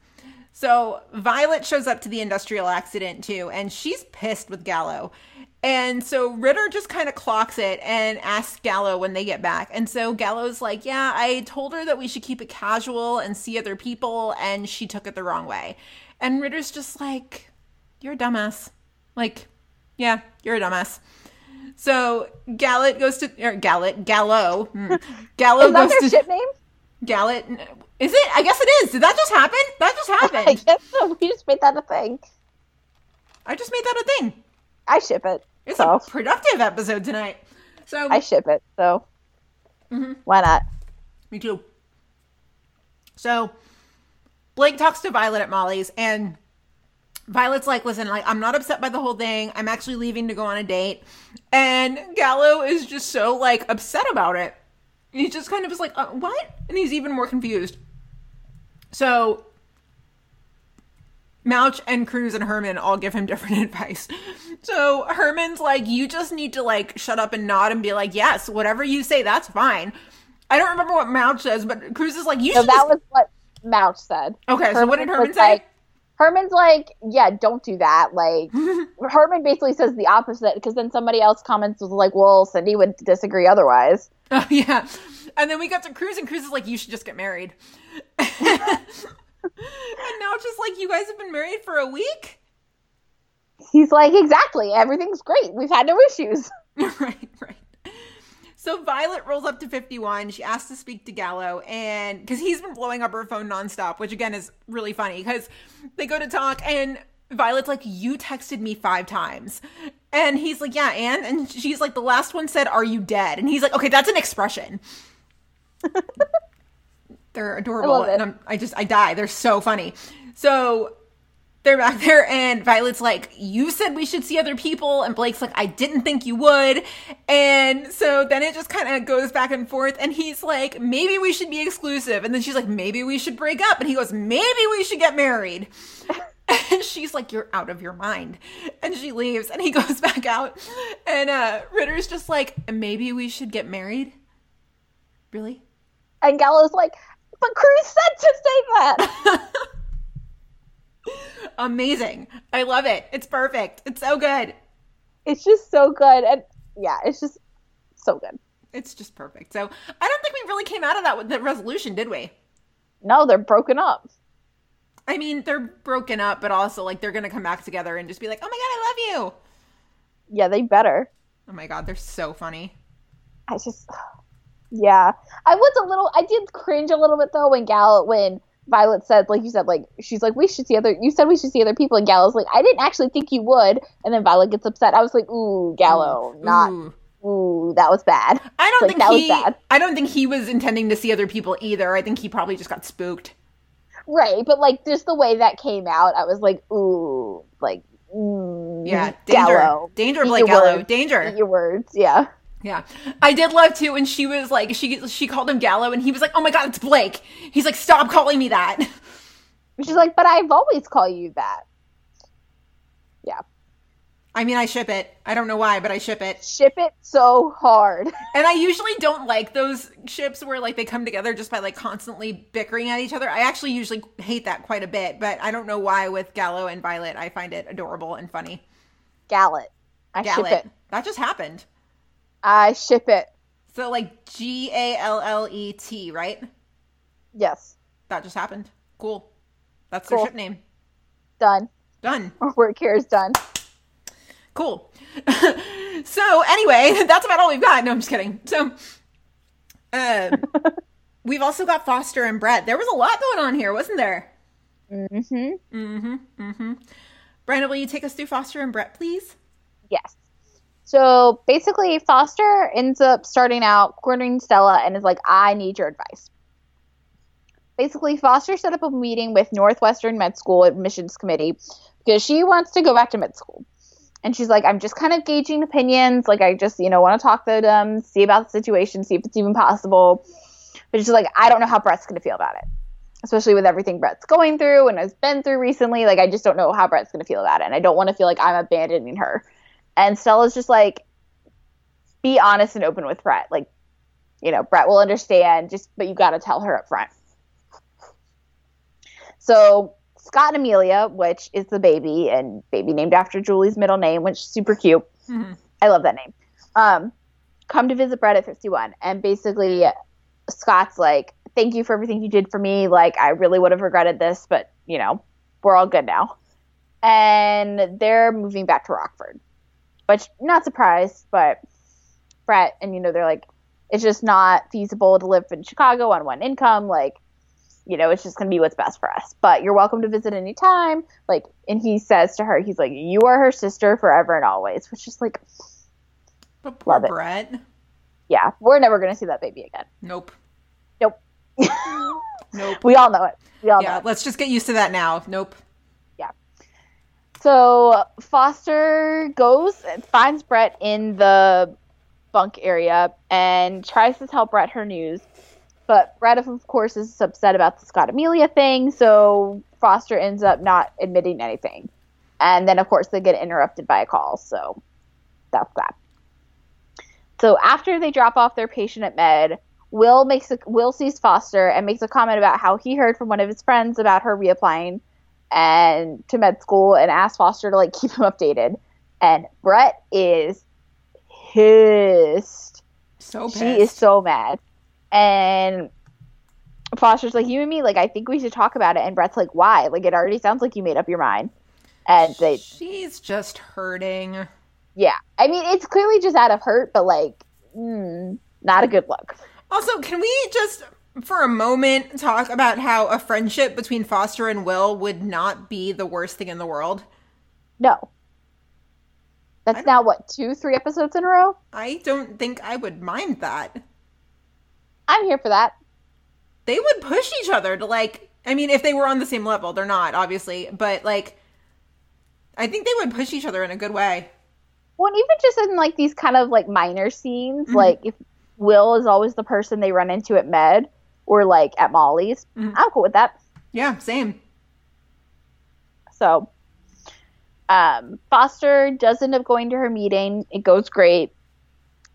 So Violet shows up to the industrial accident too, and she's pissed with Gallo. And so Ritter just kind of clocks it and asks Gallo when they get back. And so Gallo's like, Yeah, I told her that we should keep it casual and see other people, and she took it the wrong way. And Ritter's just like, You're a dumbass. Like, yeah, you're a dumbass. So Gallet goes to or Gallet Gallo hmm. <laughs> Gallo Is that goes their to ship name? Gallet. Is it? I guess it is. Did that just happen? That just <laughs> happened. I guess so. <laughs> We just made that a thing. I just made that a thing. I ship it. It's so a productive episode tonight. So I ship it. So Mm-hmm. why not? Me too. So Blake talks to Violet at Molly's and Violet's like, listen, like I'm not upset by the whole thing. I'm actually leaving to go on a date. And Gallo is just so like upset about it. He's just kind of is like, uh, what? And he's even more confused. So Mouch and Cruz and Herman all give him <laughs> different advice. So Herman's like, you just need to like shut up and nod and be like, yes, whatever you say, that's fine. I don't remember what Mouch says, but Cruz is like, you So should. that just- was what Mouch said. okay, so what did Herman say? like- Herman's like, yeah, don't do that. Like, <laughs> Herman basically says the opposite because then somebody else comments was like, well, Cindy would disagree otherwise. <laughs> Oh, yeah. And then we got to Cruz, and Cruz is like, you should just get married. <laughs> and now it's just like, you guys have been married for a week? He's like, exactly, everything's great. We've had no issues. right, right. So Violet rolls up to 51. She asks to speak to Gallo, and because he's been blowing up her phone nonstop, which again is really funny because they go to talk, and Violet's like, You texted me five times. And he's like, Yeah, and? And she's like, The last one said, Are you dead? And he's like, Okay, that's an expression. <laughs> They're adorable. I love it. And I'm, I just, I die. They're so funny. So they're back <laughs> there and Violet's like, you said we should see other people. And Blake's like, I didn't think you would. And so then it just kind of goes back and forth. And he's like, maybe we should be exclusive. And then she's like, maybe we should break up. And he goes, maybe we should get married. And <laughs> she's like, You're out of your mind. And she leaves and he <laughs> goes back out. And uh Ritter's just like, Maybe we should get married? Really? And Gallo's like, but Cruz said to say that. Amazing. I love it. It's perfect. It's so good. it's just so good. And yeah, it's just so good. It's just perfect. So I don't think we really came out of that with the resolution, did we? No, they're broken up. I mean, they're broken up, but also like they're gonna come back together and just be like, "Oh my god, I love you." Yeah, they better. Oh my god, they're so funny. I just, <sighs> yeah, I was a little. I did cringe a little bit though when Gal when Violet said, like you said, like she's like, we should see other. You said we should see other people, and Gallo's like, I didn't actually think you would. And then Violet gets upset. I was like, ooh, Gallo, not Ooh. ooh, that was bad. I don't Like, think that was he. bad. I don't think he was intending to see other people either. I think he probably just got spooked. Right, but like just the way that came out, I was like, ooh, like, mm, Yeah, danger, Gallo. danger, Blake Gallo, danger. Eat your words, yeah. Yeah, I did love too when she was like, she she called him Gallo, and he was like, "Oh my god, it's Blake." He's like, "Stop calling me that." And she's like, but I've always called you that. Yeah, I mean, I ship it. I don't know why, but I ship it. ship it so hard. <laughs> And I usually don't like those ships where like they come together just by like constantly bickering at each other. I actually usually hate that quite a bit, but I don't know why with Gallo and Violet I find it adorable and funny. Gallet, I Gallet. ship it. That just happened. I ship it. So like G A L L E T, right? Yes, That just happened. Cool. That's their ship name. done. Done. Our <laughs> work here is done. Cool. <laughs> so anyway, <laughs> that's about all we've got. No, I'm just kidding. So um we've also got Foster and Brett. There was a lot going on here, wasn't there? Mm-hmm. Mm-hmm. Mm-hmm. Brandon, will you take us through Foster and Brett, please? Yes. So basically, Foster ends up starting out cornering Stella and is like, I need your advice. Basically, Foster set up a meeting with Northwestern Med School admissions committee because she wants to go back to med school. And she's like, I'm just kind of gauging opinions. Like, I just, you know, want to talk to them, see about the situation, see if it's even possible. But she's like, I don't know how Brett's going to feel about it, especially with everything Brett's going through and has been through recently. Like, I just don't know how Brett's going to feel about it. And I don't want to feel like I'm abandoning her. And Stella's just like, be honest and open with Brett. Like, you know, Brett will understand, just, but you got to tell her up front. So Scott and Amelia, which is the baby, and baby named after Julie's middle name, which is super cute. I love that name. Um, come to visit Brett at 51. And basically, Scott's like, thank you for everything you did for me. Like, I really would have regretted this, but, you know, we're all good now. And they're moving back to Rockford, which, not surprised, but Brett, and, you know, they're like, it's just not feasible to live in Chicago on one income. Like, you know, it's just to be what's best for us. But you're welcome to visit anytime. Like, and he says to her, he's like, you are her sister forever and always, which is like, But poor Love it. Brett. yeah, we're never to see that baby again. Nope. Nope. <laughs> Nope. we all know it. We all know Yeah, it. let's just get used to that now. Nope. So Foster goes and finds Brett in the bunk area and tries to tell Brett her news. But Brett, of course, is upset about the Scott Amelia thing, so Foster ends up not admitting anything. And then, of course, they get interrupted by a call, so that's that. So after they drop off their patient at Med, Will makes a, Will sees Foster and makes a comment about how he heard from one of his friends about her reapplying and to med school and asks Foster to like <laughs> keep him updated. And Brett is pissed. So pissed. She is so mad. And Foster's like, You and me, like, I think we should talk about it. And Brett's like, Why? Like, it already sounds like you made up your mind. And they, She's just hurting. yeah. I mean, it's clearly just out of hurt, but like, mm, not a good look. Also, can we just for a moment talk about how a friendship between Foster and Will would not be the worst thing in the world? No. That's now what, two, three episodes in a row? I don't think I would mind that. I'm here for that. They would push each other to like I mean, if they were on the same level, they're not, obviously, but like I think they would push each other in a good way. Well, and even just in like these kind of like minor scenes, mm-hmm. like if Will is always the person they run into at Med or like at Molly's, I'm cool with that. Yeah, same. So, um, Foster does end up going to her meeting. It goes great.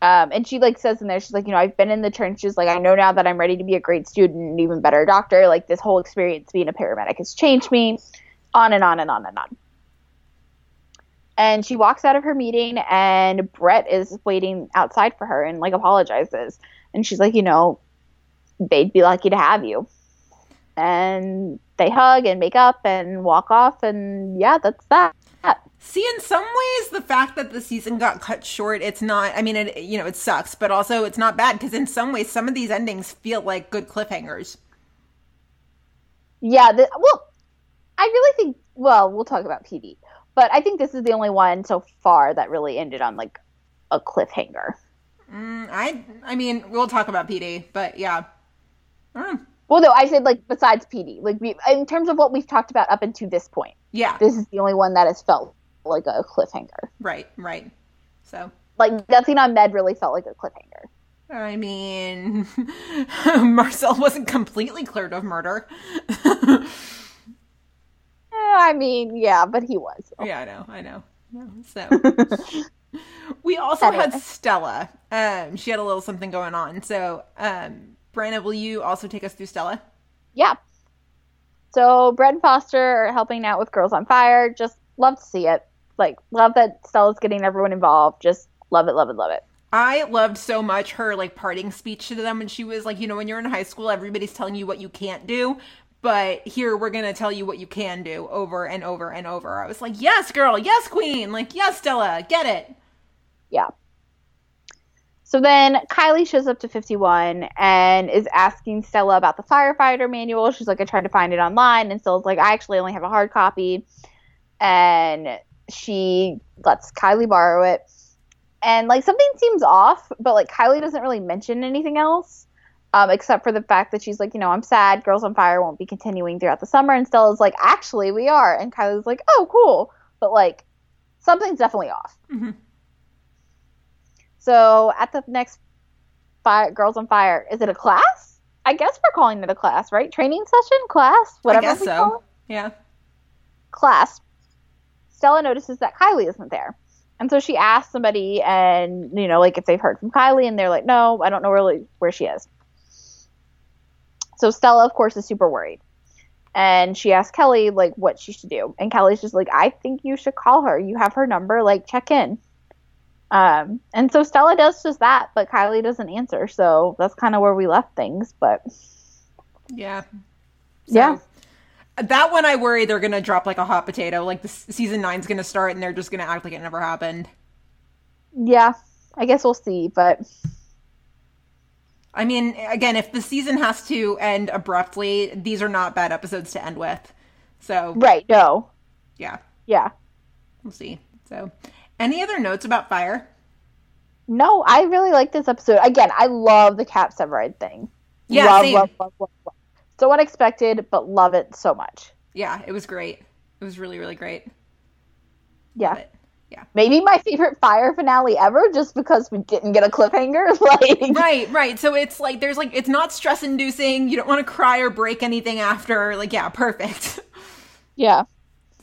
Um, and she like says in there, she's like, you know, I've been in the trenches. Like, I know now that I'm ready to be a great student and even better doctor. Like, this whole experience being a paramedic has changed me. On and on and on and on. And she walks out of her meeting, and Brett is waiting outside for her and like apologizes. And she's like, you know, they'd be lucky to have you. And they hug and make up and walk off, and yeah, that's that. See, in some ways, the fact that the season got cut short, it's not, I mean, it, you know, it sucks, but also it's not bad because in some ways, some of these endings feel like good cliffhangers. Yeah, the, well, I really think. Well, we'll talk about PD, but I think this is the only one so far that really ended on like a cliffhanger. Mm, I, I mean, we'll talk about PD, but yeah. Mm, Well, no, I said like besides PD, like we, in terms of what we've talked about up until this point, yeah, this is the only one that has felt like a cliffhanger. right, right. So, Like nothing on Med really felt like a cliffhanger. I mean, <laughs> Marcel wasn't completely cleared of murder. <laughs> Eh, I mean, yeah, but he was. Yeah, I know, I know. So <laughs> we also had Stella. Um, she had a little something going on. So, um, Brandon, will you also take us through Stella? Yeah. So Brett and Foster are helping out with Girls on Fire. Just love to see it. Like love that Stella's getting everyone involved. Just love it, love it, love it. I loved so much her like parting speech to them when she was like, you know, when you're in high school, everybody's telling you what you can't do, but here we're gonna tell you what you can do over and over and over. I was like, yes, girl, yes, queen, like yes, Stella, get it. Yeah. So then Kylie shows up to 51 and is asking Stella about the firefighter manual. She's like, I tried to find it online. And Stella's like, I actually only have a hard copy. And she lets Kylie borrow it. And like something seems off, but like Kylie doesn't really mention anything else. Um, except for the fact that she's like, you know, I'm sad. Girls on Fire won't be continuing throughout the summer. And Stella's like, actually, we are. And Kylie's like, oh, cool. But like, something's definitely off. So at the next fire, Girls on Fire, is it a class? I guess we're calling it a class, right? Training session, class, whatever. I guess so. Yeah. Class. Stella notices that Kylie isn't there, and so she asks somebody, and you know, like if they've heard from Kylie, and they're like, "No, I don't know really where she is." So Stella, of course, is super worried, and she asks Kelly like what she should do, and Kelly's just like, "I think you should call her. You have her number. Like, check in." Um, and so Stella does just that, but Kylie doesn't answer. So that's kind of where we left things. But Yeah. yeah, That one I worry they're gonna drop like a hot potato. Like the season nine's gonna start and they're just gonna act like it never happened. yeah, I guess we'll see. But I mean, again, if the season has to end abruptly, these are not bad episodes to end with. So right, no, yeah, yeah, we'll see. So, any other notes about fire? no, I really like this episode. Again, I love the Cap Severide thing. Yeah, love, same. love, love, love, love. So unexpected, but love it so much. Yeah, it was great. It was really, really great. Yeah. Yeah. Maybe my favorite fire finale ever, just because we didn't get a cliffhanger. <laughs> like, Right, right. So it's like there's like it's not stress inducing. You don't want to cry or break anything after. Like, yeah, perfect. <laughs> yeah,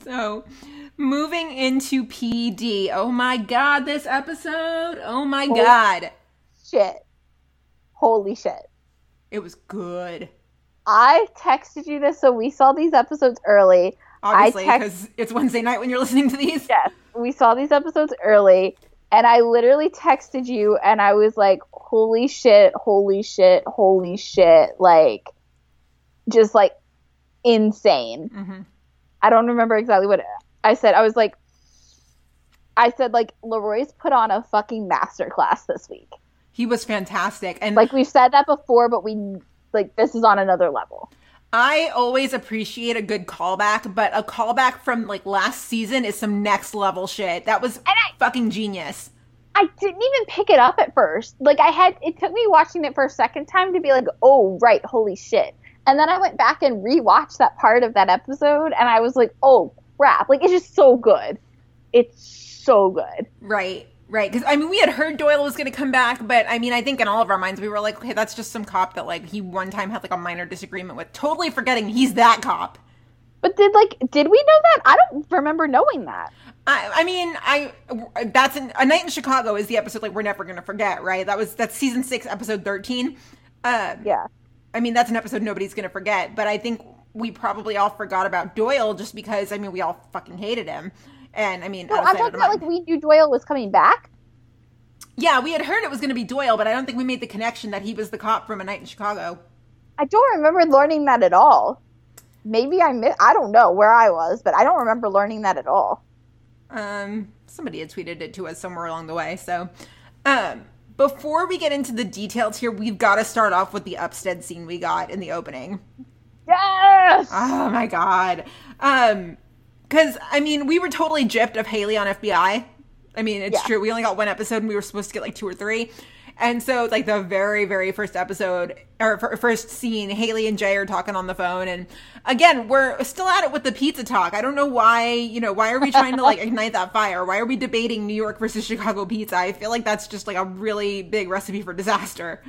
So, moving into PD. Oh my god, this episode. Oh my god. shit, holy shit. It was good. I texted you this, so we saw these episodes early. Obviously, text- because it's Wednesday night when you're listening to these. Yes, we saw these episodes early, and I literally texted you, and I was like, "Holy shit! Holy shit! Holy shit!" Like, just like insane. hmm I don't remember exactly what I said. I was like, I said like LaRoyce put on a fucking masterclass this week. He was fantastic. And Like we've said that before, but we like this is on another level. I always appreciate a good callback, but a callback from like last season is some next level shit. That was I- fucking genius. I didn't even pick it up at first. Like I had it took me watching it for a second time to be like, "Oh, right, holy shit." And then I went back and rewatched that part of that episode and I was like, "Oh, crap." Like it's just so good. It's so good. Right, right. Because I mean, we had heard Doyle was going to come back, but I mean, I think in all of our minds we were like, okay, that's just some cop that like he one time had like a minor disagreement with. Totally forgetting he's that cop. But did like did we know that? I don't remember knowing that. I, I mean, I that's an, a night in Chicago is the episode like we're never going to forget, right? That was that's season six, episode thirteen. Um, Yeah. I mean, that's an episode nobody's going to forget, but I think we probably all forgot about Doyle just because I mean we all fucking hated him. And I mean, No, I'm talking about like we knew Doyle was coming back. yeah, we had heard it was going to be Doyle, but I don't think we made the connection that he was the cop from A Night in Chicago. I don't remember learning that at all. Maybe I mi- I don't know where I was, but I don't remember learning that at all. Um, somebody had tweeted it to us somewhere along the way. So, um, before we get into the details here, we've got to start off with the Upstead scene we got in the opening. Yes. Oh my god. Um, because I mean, we were totally gypped of Hailey on FBI. I mean, it's Yeah. true. We only got one episode, and we were supposed to get like two or three. And so, like the very, very first episode or f- first scene, Hailey and Jay are talking on the phone, and again, we're still at it with the pizza talk. I don't know why. You know, why are we trying to like <laughs> ignite that fire? Why are we debating New York versus Chicago pizza? I feel like that's just like a really big recipe for disaster.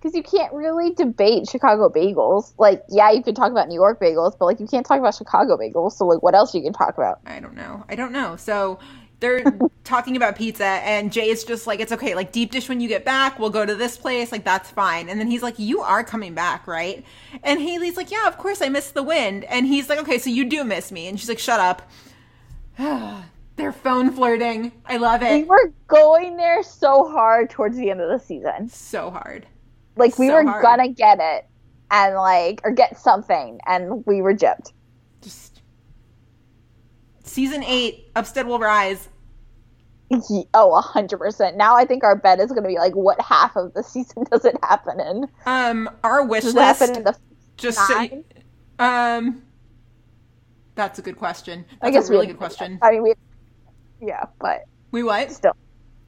Because you can't really debate Chicago bagels. Like, yeah, you can talk about New York bagels, but like you can't talk about Chicago bagels. So like, what else you can talk about? I don't know. I don't know. So they're <laughs> talking about pizza, and Jay is just like, it's okay. Like, deep dish when you get back, we'll go to this place. Like, that's fine. And then he's like, You are coming back, right? And Hailey's like, Yeah, of course, I miss the wind. And he's like, Okay, so you do miss me. And she's like, Shut up. <sighs> they're phone flirting. I love it. We were going there so hard towards the end of the season. So hard. Like we So were hard. gonna get it, and like or get something, and we were gypped. Just. Season eight, Upstead will rise. Ye- Oh, a hundred percent. Now I think our bet is gonna be like, what half of the <laughs> season does it happen in? Um, our wish Does list. happen in the just so nine? um that's a good question that's I guess a really good question I mean, we. Yeah, but we what still,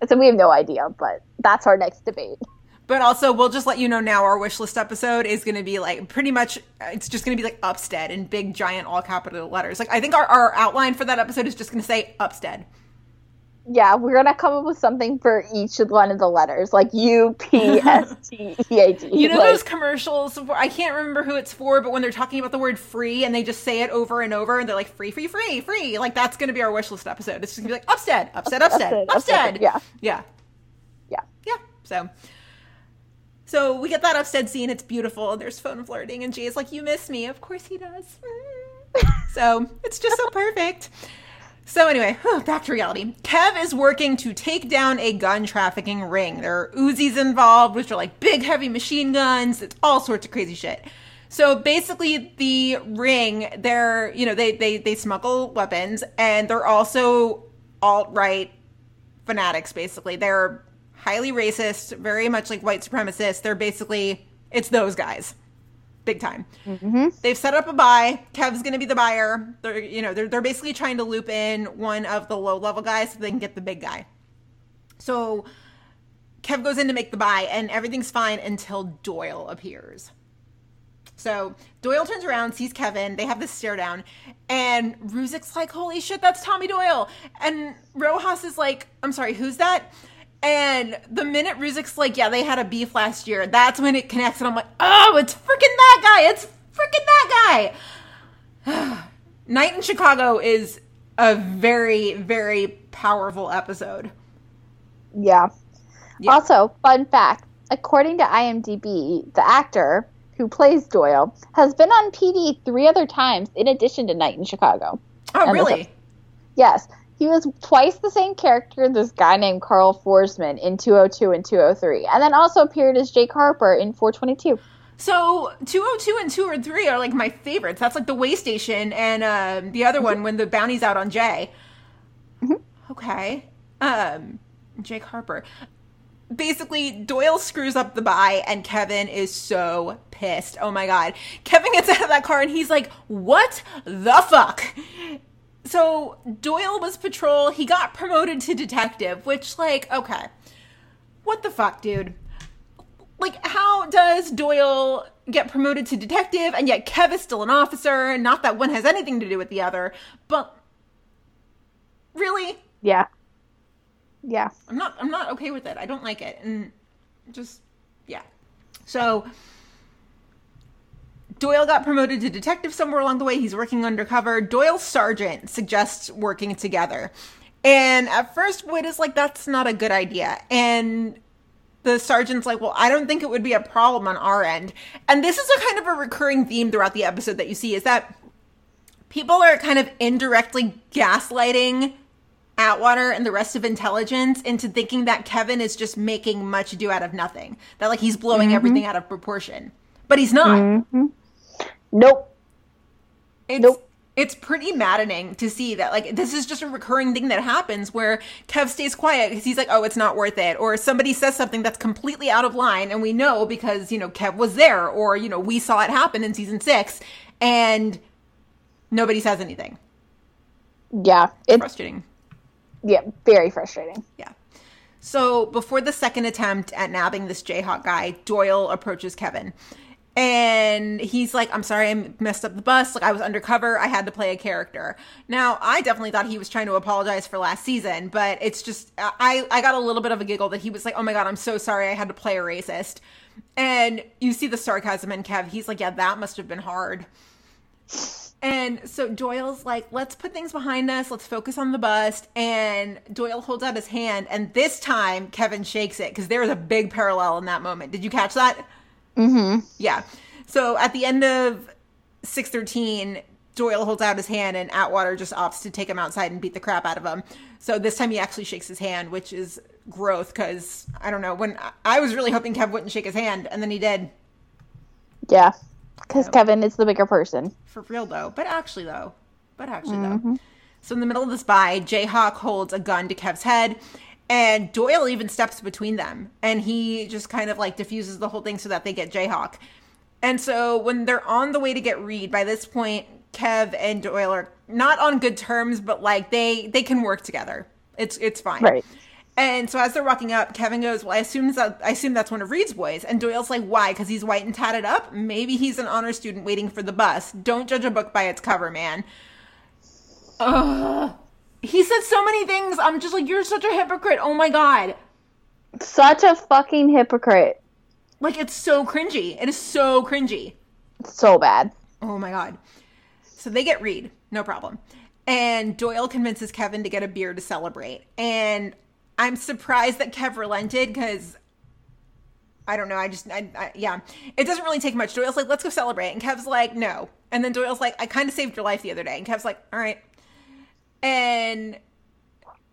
so we have no idea. But that's our next debate. But also we'll just let you know now our wish list episode is going to be like pretty much uh, it's just going to be like upstead in big giant all capital letters like i think our, our outline for that episode is just going to say upstead Yeah, we're gonna come up with something for each one of the letters, like U P S T E A D. <laughs> you know like, those commercials where- i can't remember who it's for but when they're talking about the word free and they just say it over and over and they're like free free free free like that's going to be our wish list episode it's just going to be like upstead upstead upstead Upstead, upstead Upstead, yeah. yeah Yeah. yeah so so we get that upstead scene it's beautiful there's phone flirting and jay's like you miss me of course he does <laughs> so it's just so perfect So anyway, back to reality. Kev is working to take down a gun trafficking ring. There are Uzis involved, which are like big, heavy machine guns. It's all sorts of crazy shit. So basically, the ring, they're you know they they they smuggle weapons, and they're also alt right fanatics. Basically, they're highly racist, very much like white supremacists. They're basically it's those guys big time. Mm-hmm. They've set up a buy. Kev's going to be the buyer. They're you know they're they're basically trying to loop in one of the low level guys so they can get the big guy. So Kev goes in to make the buy, and everything's fine until Doyle appears. So Doyle turns around, sees Kevin. They have this stare down, and Ruzek's like, "Holy shit, that's Tommy Doyle!" And Rojas is like, "I'm sorry, who's that?" And the minute Ruzek's like, "Yeah, they had a beef last year," that's when it connects, and I'm like, "Oh, it's freaking that guy! It's freaking that guy!" <sighs> Night in Chicago is a very, very powerful episode. Yeah. Yeah. Also, fun fact according to IMDb, the actor who plays Doyle has been on PD three other times in addition to Night in Chicago. Oh, really? Yes. He was twice the same character, this guy named Carl Forsman in 202 and 203, and then also appeared as Jake Harper in 422. So 202 and 203 are like my favorites. That's like the way station and um, the other one when the bounty's out on Jay. Okay. Um, Jake Harper. Basically, Doyle screws up the buy, and Kevin is so pissed. Oh my god. Kevin gets out of that car and he's like, What the fuck? So Doyle was patrol. He got promoted to detective, which, like, okay. What the fuck, dude? like how does Doyle get promoted to detective and yet Kev is still an officer? Not that one has anything to do with the other, but really, Yeah. Yeah. I'm not I'm not okay with it. I don't like it. And just yeah. So Doyle got promoted to detective somewhere along the way. He's working undercover. Doyle's sergeant suggests working together. And at first Wood is like that's not a good idea. And the sergeant's like, "Well, I don't think it would be a problem on our end." And this is a kind of a recurring theme throughout the episode that you see is that people are kind of indirectly gaslighting Atwater and the rest of intelligence into thinking that Kevin is just making much ado out of nothing. That like he's blowing mm-hmm. everything out of proportion. But he's not. Mm-hmm. Nope. It's Nope. it's pretty maddening to see that like this is just a recurring thing that happens where Kev stays quiet because he's like, oh, it's not worth it, or somebody says something that's completely out of line, and we know because you know Kev was there, or you know we saw it happen in season six, and nobody says anything. Yeah. It's Frustrating. yeah, very frustrating. Yeah. So before the second attempt at nabbing this Jayhawk guy, Doyle approaches Kevin. And he's like, I'm sorry, I messed up the bus. Like, I was undercover. I had to play a character. Now, I definitely thought he was trying to apologize for last season, but it's just, I, I got a little bit of a giggle that he was like, oh my God, I'm so sorry. I had to play a racist. And you see the sarcasm in Kev. He's like, yeah, that must have been hard. And so Doyle's like, let's put things behind us. Let's focus on the bust. And Doyle holds out his hand. And this time, Kevin shakes it because there was a big parallel in that moment. Did you catch that? Mm-hmm. Yeah. So at the end of 613, Doyle holds out his hand and Atwater just opts to take him outside and beat the crap out of him. So this time he actually shakes his hand, which is growth because I don't know. When I was really hoping Kev wouldn't shake his hand, and then he did. Yeah. Because Kevin is the bigger person. For real though. But actually though. But actually though. So in the middle of this buy, Jayhawk holds a gun to Kev's head. And Doyle even steps between them. And he just kind of like diffuses the whole thing so that they get Jayhawk. And so when they're on the way to get Reed, by this point, Kev and Doyle are not on good terms, but like they they can work together. It's it's fine. Right. And so as they're walking up, Kevin goes, "Well, I assume that I assume that's one of Reed's boys." And Doyle's like, "Why? Because he's white and tatted up? Maybe he's an honor student waiting for the bus. Don't judge a book by its cover, man." Ugh. He said so many things. I'm just like, "You're such a hypocrite." Oh my god. Such a fucking hypocrite. Like it's so cringy. It is so cringy. So bad. Oh my god. So they get Reed, no problem. And Doyle convinces Kevin to get a beer to celebrate. And I'm surprised that Kev relented because I don't know. I just, I, I, yeah, it doesn't really take much. Doyle's like, let's go celebrate. And Kev's like, no. And then Doyle's like, I kind of saved your life the other day. And Kev's like, all right. And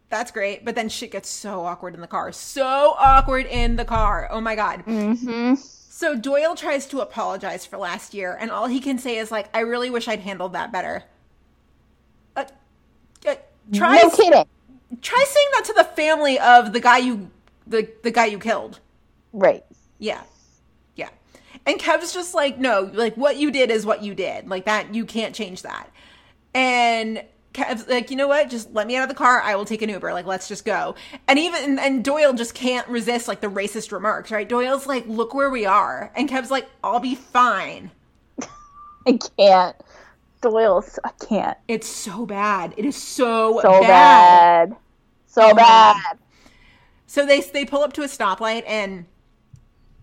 that's great. But then shit gets so awkward in the car. So awkward in the car. Oh my God. Mm-hmm. So Doyle tries to apologize for last year, and all he can say is like, "I really wish I'd handled that better." Uh, uh, try No kidding. try saying that to the family of the guy you the the guy you killed. Right. Yeah, yeah. And Kev's just like, "No, like what you did is what you did. Like that, you can't change that." And Kev's like, "You know what? Just let me out of the car. I will take an Uber. Like, let's just go." And even and Doyle just can't resist like the racist remarks, right? Doyle's like, "Look where we are," and Kev's like, "I'll be fine." <laughs> I can't. Doyle's. I can't. It's so bad. It is so, So bad. bad. So Oh my bad. So they they pull up to a stoplight and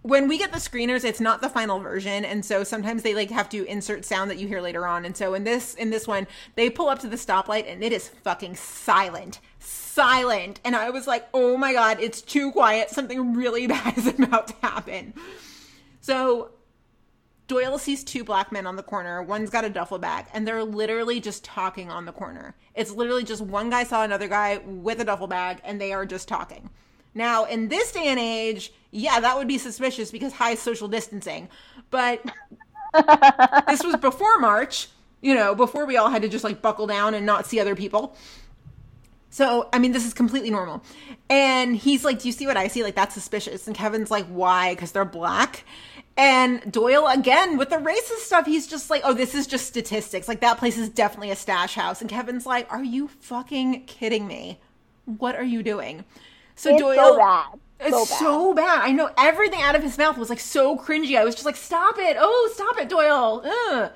when we get the screeners it's not the final version and so sometimes they like have to insert sound that you hear later on and so in this in this one they pull up to the stoplight and it is fucking silent silent and i was like oh my god it's too quiet something really <laughs> bad is about to happen so Doyle sees two black men on the corner. One's got a duffel bag, and they're literally just talking on the corner. It's literally just one guy saw another guy with a duffel bag, and they are just talking. Now, in this day and age, yeah, that would be suspicious because high social distancing. But <laughs> this was before March, you know, before we all had to just like buckle down and not see other people. So, I mean, this is completely normal. And he's like, Do you see what I see? Like, that's suspicious. And Kevin's like, Why? Because they're black. And Doyle, again, with the racist stuff, he's just like, Oh, this is just statistics. Like, that place is definitely a stash house. And Kevin's like, Are you fucking kidding me? What are you doing? So It's Doyle. so. It's So so bad. bad. I know everything out of his mouth was like so cringy. I was just like, Stop it. Oh, stop it, Doyle. Ugh.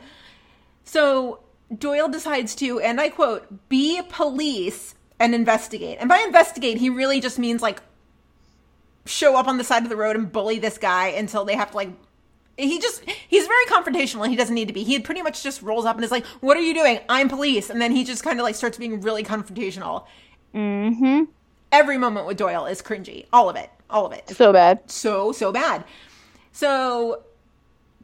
So Doyle decides to, and I quote, be police and investigate. And by investigate, he really just means like show up on the side of the road and bully this guy until they have to like. He just, he's very confrontational and he doesn't need to be. He pretty much just rolls up and is like, What are you doing? I'm police. And then he just kind of like starts being really confrontational. Mm-hmm. Every moment with Doyle is cringy. All of it. All of it So bad. so so bad. So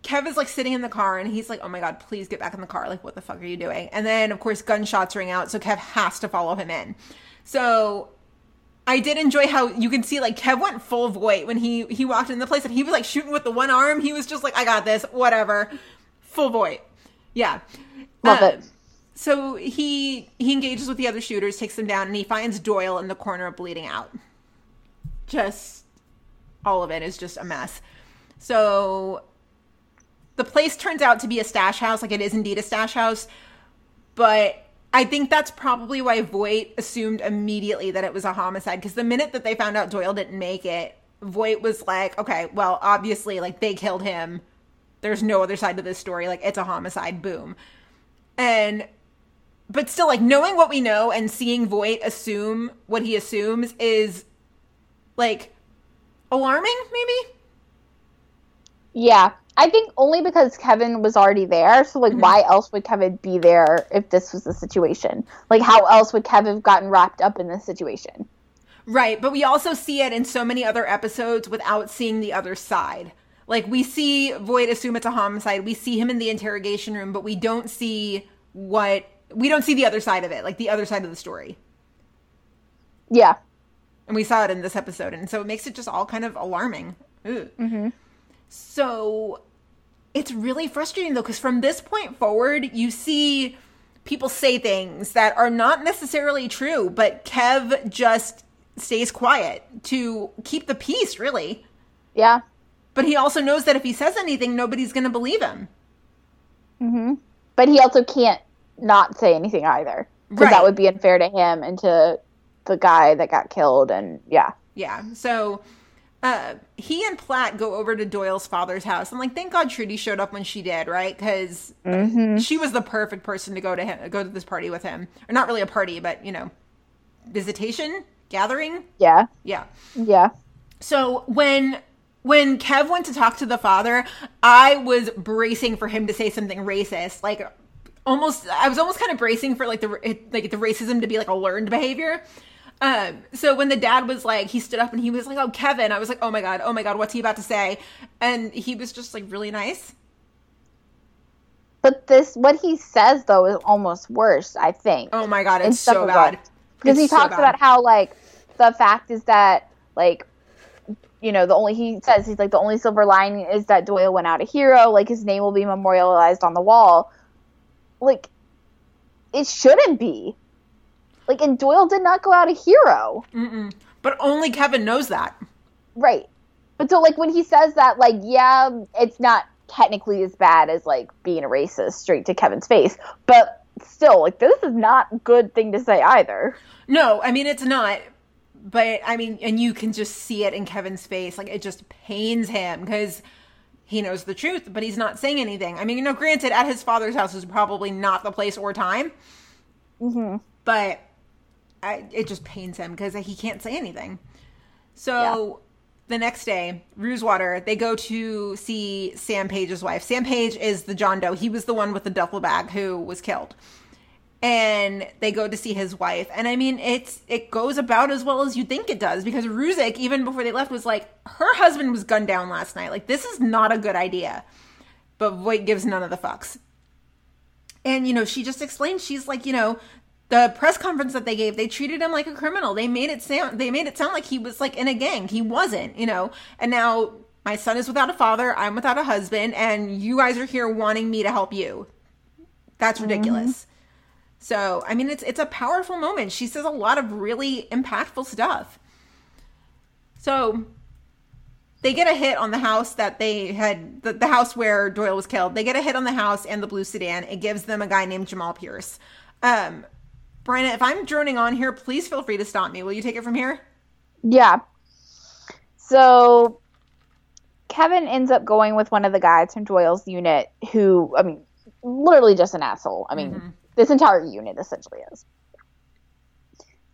Kev is like sitting in the car and he's like, "Oh my god, please get back in the car! Like, what the fuck are you doing?" And then of course gunshots ring out, so Kev has to follow him in. So I did enjoy how you can see like Kev went full Voight when he he walked in the place and he was like shooting with the one arm. He was just like, "I got this, whatever." Full Voight. Yeah. Love Uh, it. So he he engages with the other shooters, takes them down, and he finds Doyle in the corner bleeding out. Just all of it is just a mess. So the place turns out to be a stash house, like it is indeed a stash house, but I think that's probably why Voight assumed immediately that it was a homicide because the minute that they found out Doyle didn't make it, Voight was like, okay, well, obviously, like they killed him. There's no other side to this story. Like it's a homicide. Boom. And but still like knowing what we know and seeing Voight assume what he assumes is like alarming maybe Yeah. I think only because Kevin was already there. So, like, mm-hmm. why else would Kevin be there if this was the situation? Like, how else would Kevin have gotten wrapped up in this situation? right but we also see it in so many other episodes without seeing the other side like we see Voight assume it's a homicide we see him in the interrogation room but we don't see what we don't see the other side of it like the other side of the story Yeah. and we saw it in this episode and so it makes it just all kind of alarming Ugh. so it's really frustrating though because from this point forward you see people say things that are not necessarily true but kev just stays quiet to keep the peace really Yeah. but he also knows that if he says anything nobody's going to believe him Mm-hmm. But he also can't not say anything either. Because Right. that would be unfair to him and to the guy that got killed. And yeah. Yeah. So uh, he and Platt go over to Doyle's father's house. And like, thank God Trudy showed up when she did, right? Because she was the perfect person to go to him, go to this party with him, or not really a party, but you know, visitation, gathering. Yeah. Yeah. Yeah. So when when Kev went to talk to the father, I was bracing for him to say something racist, like almost. I was almost kind of bracing for like the like the racism to be like a learned behavior. Um, so when the dad was like, he stood up and he was like, "Oh, Kevin," I was like, "Oh my god, oh my god, what's he about to say?" And he was just like really nice. But this, what he says though, is almost worse. I think. Oh my god, it's so bad. because he so talks bad. about how like the fact is that like you know the only he says he's like the only silver lining is that Doyle went out a hero like his name will be memorialized on the wall like it shouldn't be like and Doyle did not go out a hero But only Kevin knows that. right but so like when he says that like yeah it's not technically as bad as like being a racist straight to Kevin's face but still like this is not a good thing to say either No, I mean it's not. But I mean, and you can just see it in Kevin's face. Like it just pains him because he knows the truth, but he's not saying anything. I mean, you know, granted, at his father's house is probably not the place or time. Mm-hmm. But I, it just pains him because he can't say anything. So the next day, Rusewater, they go to see Sam Page's wife. Sam Page is the John Doe. He was the one with the duffel bag who was killed and they go to see his wife. And i mean it's it goes about as well as you think it does because Ruzek, even before they left was like her husband was gunned down last night. Like this is not a good idea. But voight gives none of the fucks. And you know she just explained she's like you know the press conference that they gave they treated him like a criminal. They made it sound they made it sound like he was like in a gang. He wasn't you know. And now my son is without a father i'm without a husband and you guys are here wanting me to help you. That's ridiculous mm-hmm. So, I mean, it's it's a powerful moment. She says a lot of really impactful stuff. So, they get a hit on the house that they had the, the house where Doyle was killed. They get a hit on the house and the blue sedan. It gives them a guy named Jamal Pierce. Um, Brenna, if I'm droning on here, please feel free to stop me. Will you take it from here? Yeah. So Kevin ends up going with one of the guys from Doyle's unit who, I mean, literally just an asshole. I mean, this entire unit essentially is.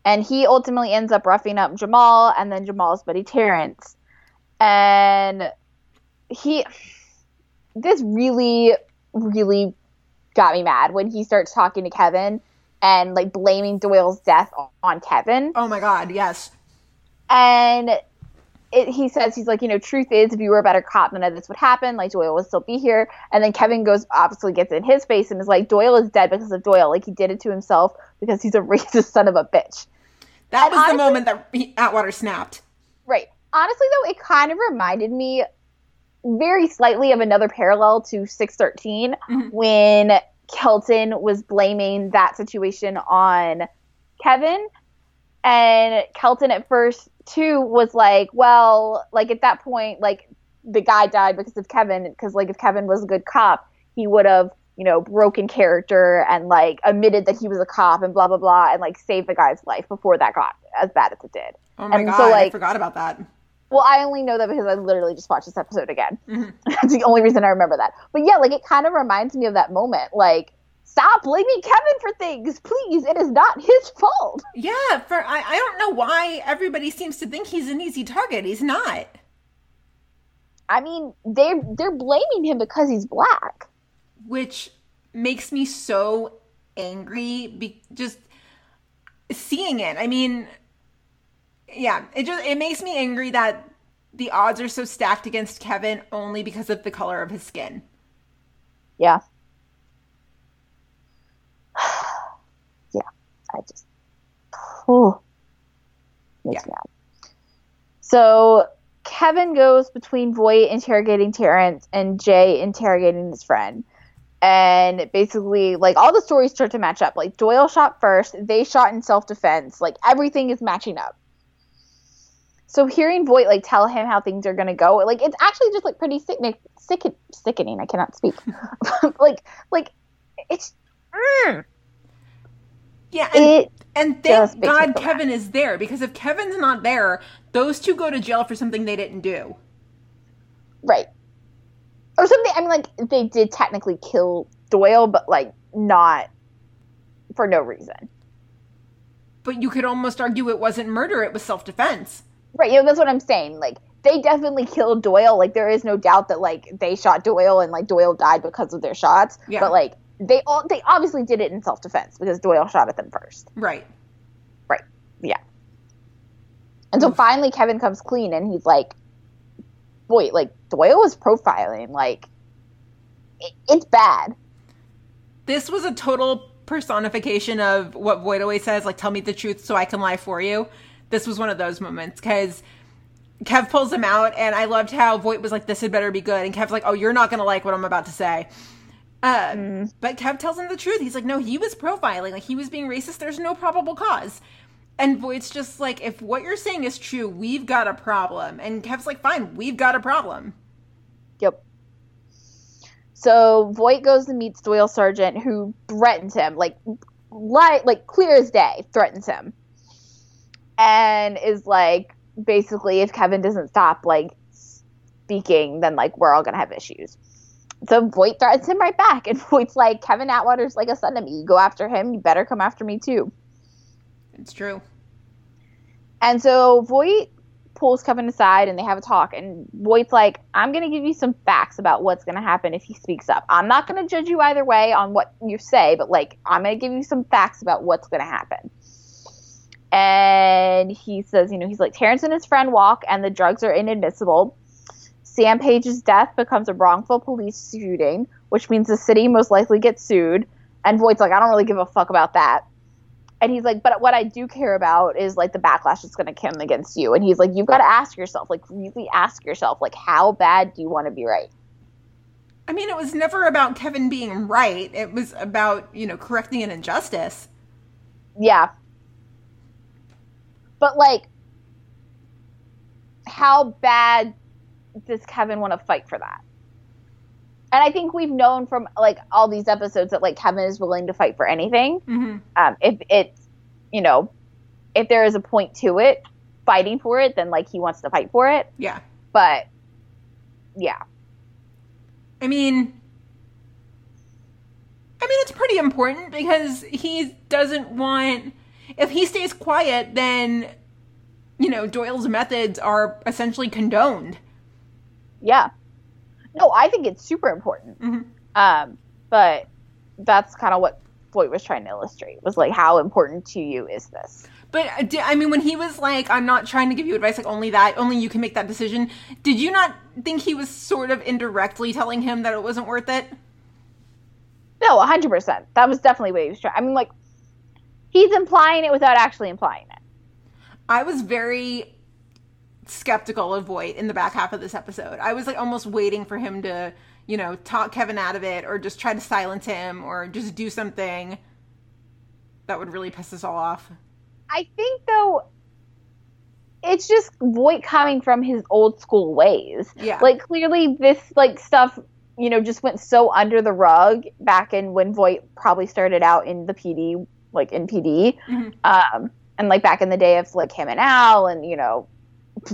And he ultimately ends up roughing up Jamal and then Jamal's buddy Terrence. And he, this really, really got me mad when he starts talking to Kevin and like blaming Doyle's death on Kevin Oh my God, yes. and it, he says he's like you know truth is if you were a better cop none of this would happen. Like doyle would still be here. And then kevin goes obviously gets in his face and is like doyle is dead because of doyle. Like he did it to himself because he's a <laughs> racist son of a bitch. That And was the moment that he- Atwater snapped. right. Honestly though it kind of reminded me very slightly of another parallel to 613 mm-hmm. when kelton was blaming that situation on kevin and kelton at first too was like well like at that point like the guy died because of kevin because like if kevin was a good cop he would have you know broken character and like admitted that he was a cop and blah blah blah and like saved the guy's life before that got as bad as it did Oh my And God, so, I forgot about that. well, I only know that because I literally just watched this episode again. Mm-hmm. <laughs> That's the only reason I remember that. But yeah, like it kind of reminds me of that moment. Like, stop blaming Kevin for things, please. It is not his fault. Yeah, for I, I don't know why everybody seems to think he's an easy target. He's not. I mean, they're they're blaming him because he's black. which makes me so angry be- just seeing it i mean yeah it just it makes me angry that the odds are so stacked against kevin only because of the color of his skin yeah. I just. Oh. Makes me mad. So Kevin goes between Voight interrogating Terrence and Jay interrogating his friend. And basically, like, all the stories start to match up. Like, Doyle shot first, they shot in self defense. Like, everything is matching up. So, hearing Voight, like, tell him how things are going to go, like, it's actually just, like, pretty sick- sick- sickening. I cannot speak. <laughs> like, like, it's. mm, yeah and, It and thank god kevin is there because if kevin's not there those two go to jail for something they didn't do Right. Or something. I mean, like they did technically kill Doyle, but like not for no reason. but you could almost argue it wasn't murder it was self-defense Right. You know, that's what I'm saying. Like they definitely killed Doyle. Like there is no doubt that like they shot Doyle and like Doyle died because of their shots. Yeah. But like they all they obviously did it in self defense because Doyle shot at them first. right Right. Yeah. And so finally Kevin comes clean and he's like, "Wait, like Doyle was profiling. Like it, it's bad." this was a total personification of what Voight always says, like, tell me the truth so I can lie for you. This was one of those moments because Kev pulls him out, and I loved how Voight was like, this had better be good. And Kev's like, oh, you're not going to like what I'm about to say. Uh, But Kev tells him the truth. He's like, no, he was profiling. Like, he was being racist. There's no probable cause. And Voight's just like, if what you're saying is true, we've got a problem. And Kev's like, fine, we've got a problem. Yep. So Voight goes and meets Doyle Sargent, who threatens him, like, li- like clear as day, threatens him, and is like, basically, if Kevin doesn't stop like speaking, then like we're all gonna have issues. So Voight threatens him right back, <laughs> and Voight's like, Kevin Atwater's like a son to me. You go after him, you better come after me too. It's true. And so Voight pulls Kevin aside and they have a talk. And Voight's like, I'm going to give you some facts about what's going to happen if he speaks up. I'm not going to judge you either way on what you say, but like, I'm going to give you some facts about what's going to happen. And he says, you know, he's like, Terrence and his friend walk and the drugs are inadmissible. Sam Page's death becomes a wrongful police shooting, which means the city most likely gets sued. And Voight's like, I don't really give a fuck about that and he's like, but what I do care about is like the backlash that's going to come against you. And he's like, you've got to ask yourself, like, really ask yourself, like, how bad do you want to be right? I mean, it was never about Kevin being right. It was about, you know, correcting an injustice. Yeah. But like, how bad does Kevin want to fight for that? And I think we've known from like all these episodes that like Kevin is willing to fight for anything. Mm-hmm. Um, if it's, you know, if there is a point to it, fighting for it, then like he wants to fight for it. Yeah. But yeah, I mean, I mean, it's pretty important because he doesn't want. If he stays quiet, then, you know, Doyle's methods are essentially condoned. Yeah. No, I think it's super important. Mhm. Um, but that's kind of what Voight was trying to illustrate was like how important to you is this? But uh, I mean, when he was like, "I'm not trying to give you advice, like only that, only you can make that decision," did you not think he was sort of indirectly telling him that it wasn't worth it? No, hundred percent. That was definitely what he was trying. I mean, like he's implying it without actually implying it. I was very skeptical of Voight in the back half of this episode. I was like almost waiting for him to, you know, talk Kevin out of it or just try to silence him or just do something that would really piss us all off. I think though, it's just Voight coming from his old school ways. Yeah. Like clearly, this like stuff, you know, just went so under the rug back in when Voight probably started out in the PD, like in PD, Mhm. um, and like back in the day of like him and Al, and you know,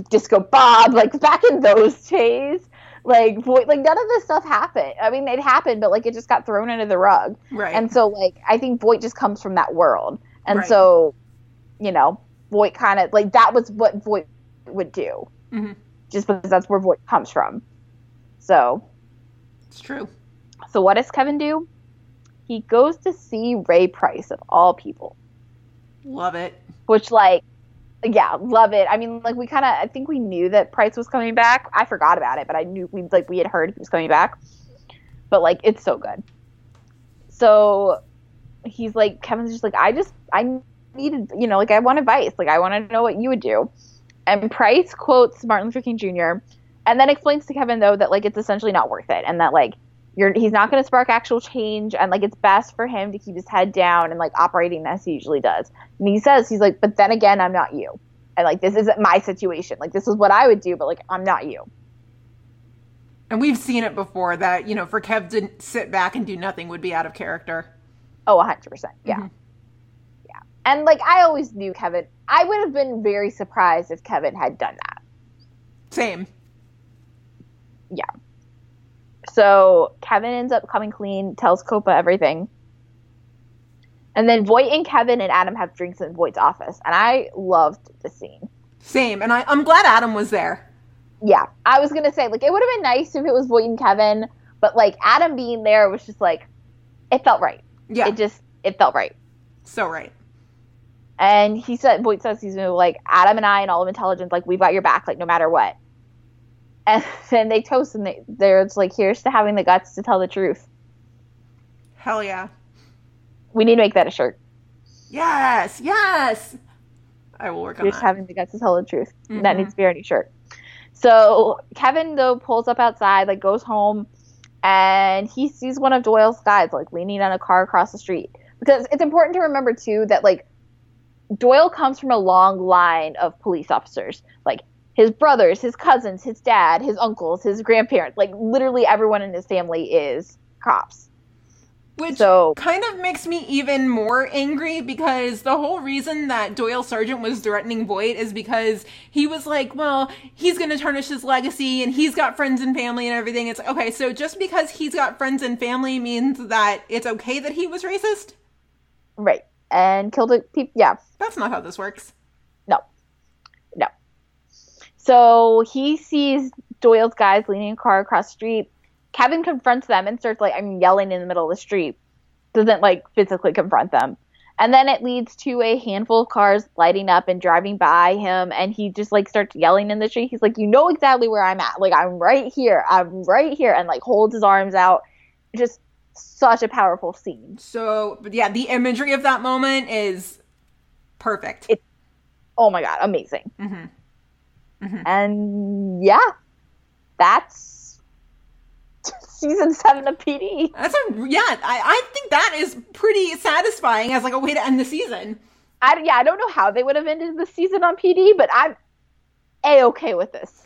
Disco Bob, like back in those days. Like Voight, like none of this stuff happened. I mean, it happened, but like it just got thrown under the rug. Right. And so, like, I think Voight just comes from that world. And Right. so, you know, Voight kind of, like, that was what Voight would do. Mhm. Just because that's where Voight comes from. So, it's true. so what does Kevin do? He goes to see Ray Price, of all people. Love it. Which, like, yeah, love it. I mean, like, we kind of, I think we knew that Price was coming back. I forgot about it, but I knew, we, like, we had heard he was coming back. But, like, it's so good. So, he's like, Kevin's just like, I just, I needed, you know, like, I want advice. Like, I want to know what you would do. And Price quotes Martin Luther King Jr. and then explains to Kevin, though, that, like, it's essentially not worth it. And that, like, you're, he's not going to spark actual change. And, like, it's best for him to keep his head down and, like, operating as he usually does. And he says, he's like, but then again, I'm not you. And, like, this isn't my situation. Like, this is what I would do, but, like, I'm not you. And we've seen it before that, you know, for Kev to sit back and do nothing would be out of character. Oh, 100%. Yeah. Mm-hmm. Yeah. And, like, I always knew Kevin. I would have been very surprised if Kevin had done that. Same. Yeah. So Kevin ends up coming clean, tells COPA everything. And then Voight and Kevin and Adam have drinks in Voight's office. And I loved the scene. Same. And I, I'm glad Adam was there. Yeah. I was going to say, like, it would have been nice if it was Voight and Kevin, but, like, Adam being there was just like, it felt right. Yeah. It just, it felt right. so right. And he said, Voight says he's like, Adam and I and all of intelligence, like, we've got your back, like, no matter what. And <laughs> then they toast and they, they're it's like, here's to having the guts to tell the truth. Hell yeah. We need to make that a shirt. Yes, yes. I will work on We just that. having the guts to tell the truth. Mm-hmm. That needs to be our new shirt. So Kevin though pulls up outside, like goes home, and he sees one of Doyle's guys like leaning on a car across the street. Because it's important to remember too that like Doyle comes from a long line of police officers. Like his brothers, his cousins, his dad, his uncles, his grandparents, like literally everyone in his family is cops. Which So- kind of makes me even more angry because the whole reason that Doyle Sargent was threatening Voight is because he was like, well, he's going to tarnish his legacy and he's got friends and family and everything. It's like, okay, so just because he's got friends and family means that it's okay that he was racist? Right. And killed a peop yeah. That's not how this works. So he sees Doyle's guys leaning a car across the street. Kevin confronts them and starts like I'm yelling in the middle of the street. Doesn't like physically confront them. And then it leads to a handful of cars lighting up and driving by him and he just like starts yelling in the street. He's like, You know exactly where I'm at. Like I'm right here. I'm right here and like holds his arms out. Just such a powerful scene. So, but yeah, the imagery of that moment is perfect. It- oh my god, amazing. Mm-hmm. Mm-hmm. And yeah, that's <laughs> season seven of PD. That's a, yeah, I, I think that is pretty satisfying as like a way to end the season. I yeah, I don't know how they would have ended the season on PD, but I'm a okay with this.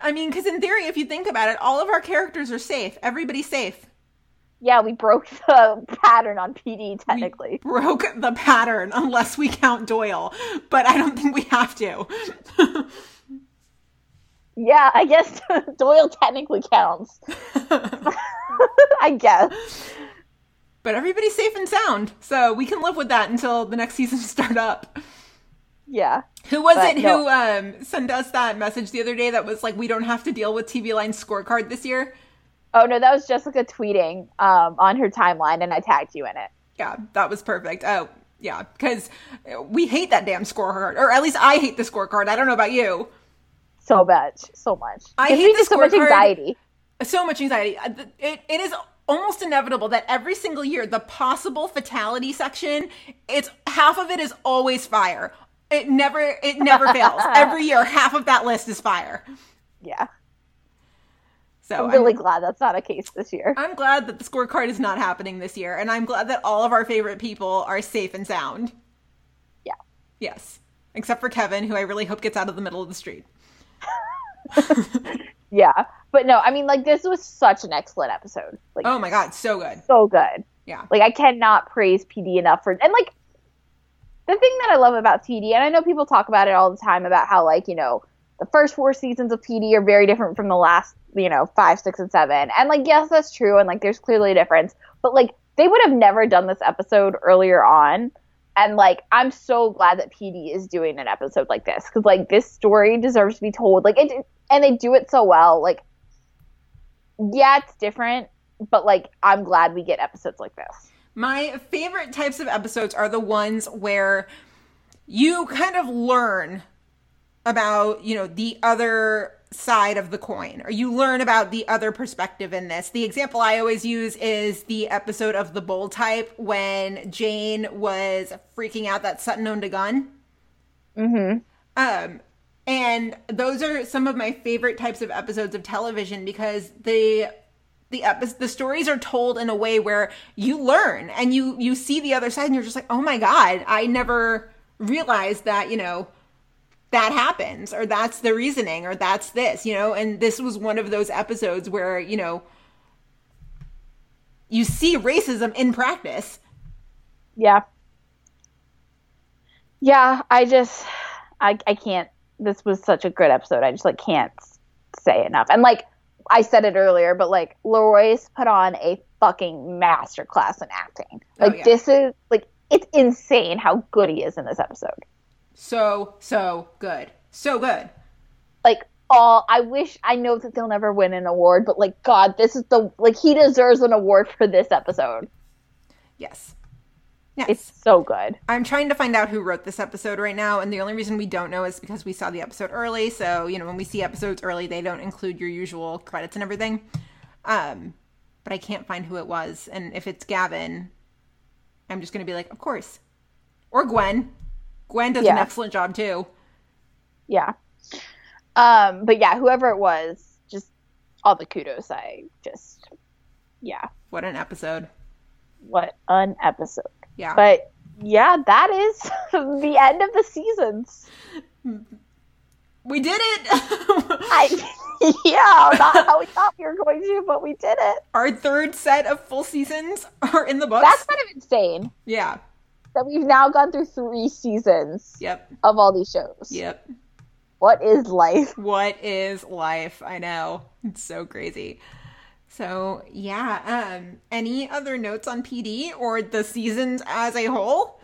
I mean, because in theory, if you think about it, all of our characters are safe. Everybody's safe. Yeah, we broke <laughs> the pattern on PD technically. Broke the pattern, unless we count Doyle, but I don't think we have to. <laughs> Yeah, I guess <laughs> Doyle technically counts. <laughs> <laughs> I guess. but everybody's safe and sound, so we can live with that until the next season start up. Yeah. Who was it no. who um, sent us that message the other day that was like, "We don't have to deal with TV Line's scorecard this year"? Oh no, that was Jessica tweeting um, on her timeline, and I tagged you in it. Yeah, that was perfect. Oh, yeah, because we hate that damn scorecard, or at least I hate the scorecard. I don't know about you. So much, so much. I Gives hate the so much anxiety. so much anxiety. Uh, It, it is almost inevitable that every single year, the possible fatality section, it's half of it is always fire. It never, it never fails. <laughs> Every year, half of that list is fire. Yeah, So I'm I'm, really glad that's not a case this year. I'm glad that the scorecard is not happening this year, and I'm glad that all of our favorite people are safe and sound. Yeah. Yes, except for Kevin, who I really hope gets out of the middle of the street. <laughs> Yeah, but no, I mean, like this was such an excellent episode. Like, Oh my god, so good. so good. Yeah. Like I cannot praise PD enough for and like the thing that I love about PD, and I know people talk about it all the time about how like you know the first four seasons of PD are very different from the last you know five, six, and seven, and like yes, that's true, and like there's clearly a difference, but like they would have never done this episode earlier on. And like, I'm so glad that PD is doing an episode like this because like this story deserves to be told. Like it, and they do it so well. Like, yeah, it's different, but like, I'm glad we get episodes like this. My favorite types of episodes are the ones where you kind of learn about, you know, the other side of the coin or you learn about the other perspective in this. The example I always use is the episode of The Bold Type when Jane was freaking out that Sutton owned a gun. Mm-hmm. Um, and those are some of my favorite types of episodes of television because the the the stories are told in a way where you learn and you you see the other side and you're just like, oh my god, I never realized that you know that happens or that's the reasoning or that's this you know and this was one of those episodes where you know you see racism in practice Yeah. Yeah, I just I I can't this was such a good episode. I just like can't say enough. And like I said it earlier, but like LaRoyce put on a fucking masterclass in acting. Oh, Like yeah. this is like it's insane how good he is in this episode. so so good so good Like all I wish I know that they'll never win an award, but like God, this is the like he deserves an award for this episode. yes yes It's so good. I'm trying to find out who wrote this episode right now, and the only reason we don't know is because we saw the episode early. So, you know, when we see episodes early, they don't include your usual credits and everything. Um, but I can't find who it was, and if it's Gavin, I'm just going to be like, of course. Or Gwen. Gwen does an excellent job too. Yeah. Um, but yeah, whoever it was, just all the kudos. I just, yeah, What an episode. what an episode. Yeah. But yeah, that is <laughs> the end of the seasons. we did it. <laughs> I, yeah, not how we thought we were going to, but we did it. Our third set of full seasons are in the books. That's kind of insane yeah. that we've now gone through three seasons Yep. of all these shows. Yep. What is life? What is life? I know. It's so crazy. So, yeah, um any other notes on PD or the seasons as a whole?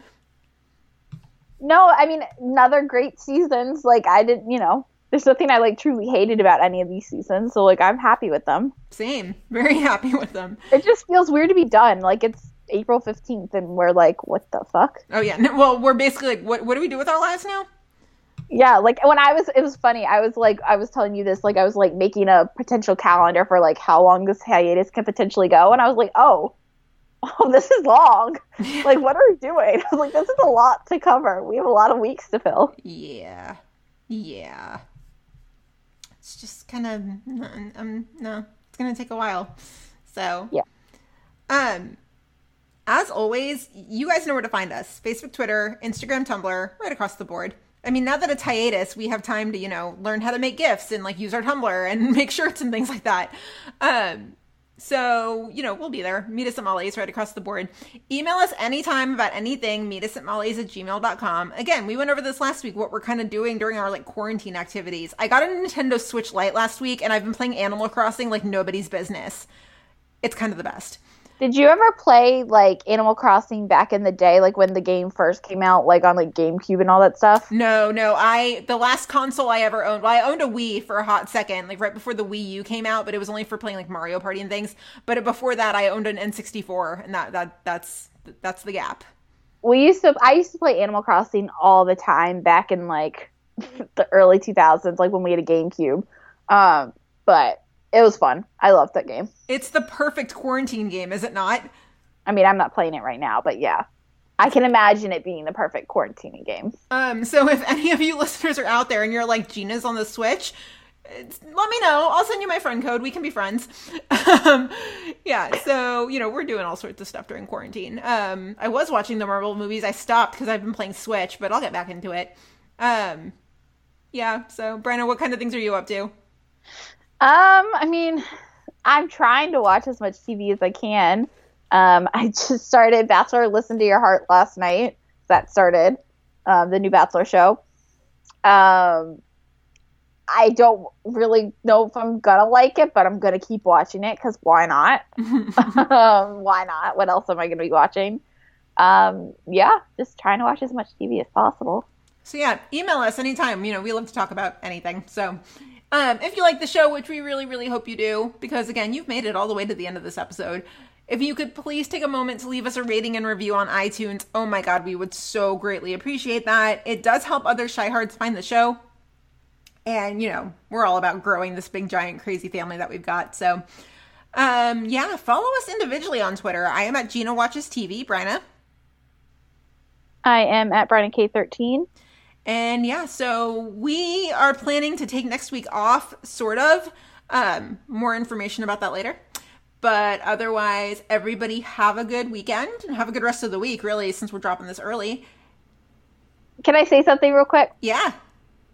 No, I mean, another great seasons. Like, I didn't, you know, there's nothing I like truly hated about any of these seasons. So, like, I'm happy with them. Same. <laughs> Very happy with them. It just feels weird to be done. Like, it's April 15th, and we're like, what the fuck? Oh yeah. No, well, we're basically like what what do we do with our lives now? Yeah, like when I was, it was funny. I was like, I was telling you this, like, I was like making a potential calendar for like how long this hiatus can potentially go. And I was like, oh, <laughs> oh, this is long. like, what are we doing? <laughs> I was like, this is a lot to cover. We have a lot of weeks to fill. Yeah. Yeah. It's just kind of um no, it's going to take a while. So, Yeah. Um as always, you guys know where to find us. Facebook, Twitter, Instagram, Tumblr, right across the board. I mean, now that it's hiatus, we have time to, you know, learn how to make gifts and like use our Tumblr and <laughs> make shirts and things like that. Um so, you know, we'll be there. Meet us at Molly's right across the board. Email us anytime about anything. Meet us at Molly's at gmail.com. Again, we went over this last week, what we're kind of doing during our like quarantine activities. I got a Nintendo Switch Lite last week and I've been playing Animal Crossing like nobody's business. It's kind of the best. Did you ever play like Animal Crossing back in the day, like when the game first came out, like on like GameCube and all that stuff? No, no. I the last console I ever owned. Well, I owned a Wii for a hot second, like right before the Wii U came out, but it was only for playing like Mario Party and things. But before that, I owned an N64, and that that that's that's the gap. We used to, I used to play Animal Crossing all the time back in like <laughs> the early 2000s, like when we had a GameCube. Um, but it was fun. I loved that game. It's the perfect quarantine game, is it not? I mean, I'm not playing it right now, but yeah, I can imagine it being the perfect quarantining game. Um, so if any of you <laughs> listeners are out there and you're like Gina's on the Switch, let me know. I'll send you my friend code. We can be friends. <laughs> um, yeah. So you know we're doing all sorts of stuff during quarantine. Um, I was watching the Marvel movies. I stopped because I've been playing Switch, but I'll get back into it. Um, yeah. So Brenna, what kind of things are you up to? Um, I mean, I'm trying to watch as much TV as I can. Um, <laughs> I just started Bachelor Listen to Your Heart last night. That started um, the new Bachelor show. Um, I don't really know if I'm gonna like it, but I'm gonna keep watching it because why not? <laughs> um, why not? What else am I gonna be watching? Um, yeah, just trying to watch as much TV as possible. So yeah, email us anytime. You know, we love to talk about anything. So um, if you like the show, which we really, really hope you do, because again, you've made it all the way to the end of this episode. If you could please take a moment to leave us a rating and review on iTunes, oh my god, we would so greatly appreciate that. It does help other Chi-Hards find the show. And, you know, we're all about growing this big, giant, crazy family that we've got. So, um, yeah, follow us individually on Twitter. I am at Gina Watches TV, Bryna. I am at Bryna K13. And yeah, so we are planning to take next week off, sort of. Um, more information about that later. But otherwise, everybody have a good weekend and have a good rest of the week, really, since we're dropping this early. Can I say something real quick? Yeah.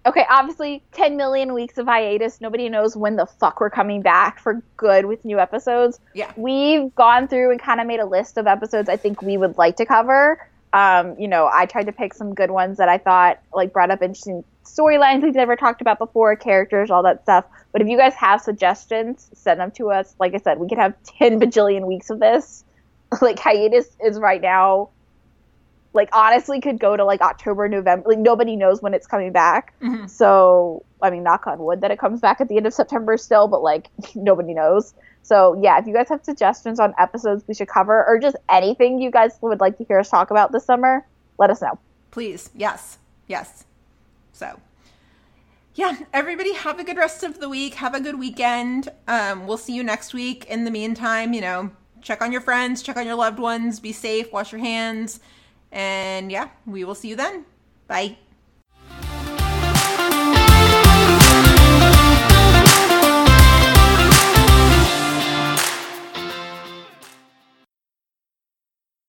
Okay, obviously, 10 million weeks of hiatus. Nobody knows when the fuck we're coming back for good with new episodes. Yeah. We've gone through and kind of made a list of episodes I think we would like to cover. Um, you know, I tried to pick some good ones that I thought like brought up interesting storylines we've never talked about before, characters, all that stuff. But if you guys have suggestions, send them to us. Like I said, we could have <laughs> 10 bajillion weeks of this. <laughs> Like hiatus is right now like honestly could go to like October, November. Like nobody knows when it's coming back. So I mean, knock on wood that it comes back at the end of September still, but like <laughs> nobody knows. So yeah, if you guys have suggestions on episodes we should cover, or just anything you guys would like to hear us talk about this summer, let us know. Please. Yes. Yes. So, yeah, everybody have a good rest of the week. Have a good weekend. Um, we'll see you next week. In the meantime, you know, check on your friends, check on your loved ones, be safe, wash your hands, and yeah, we will see you then. Bye.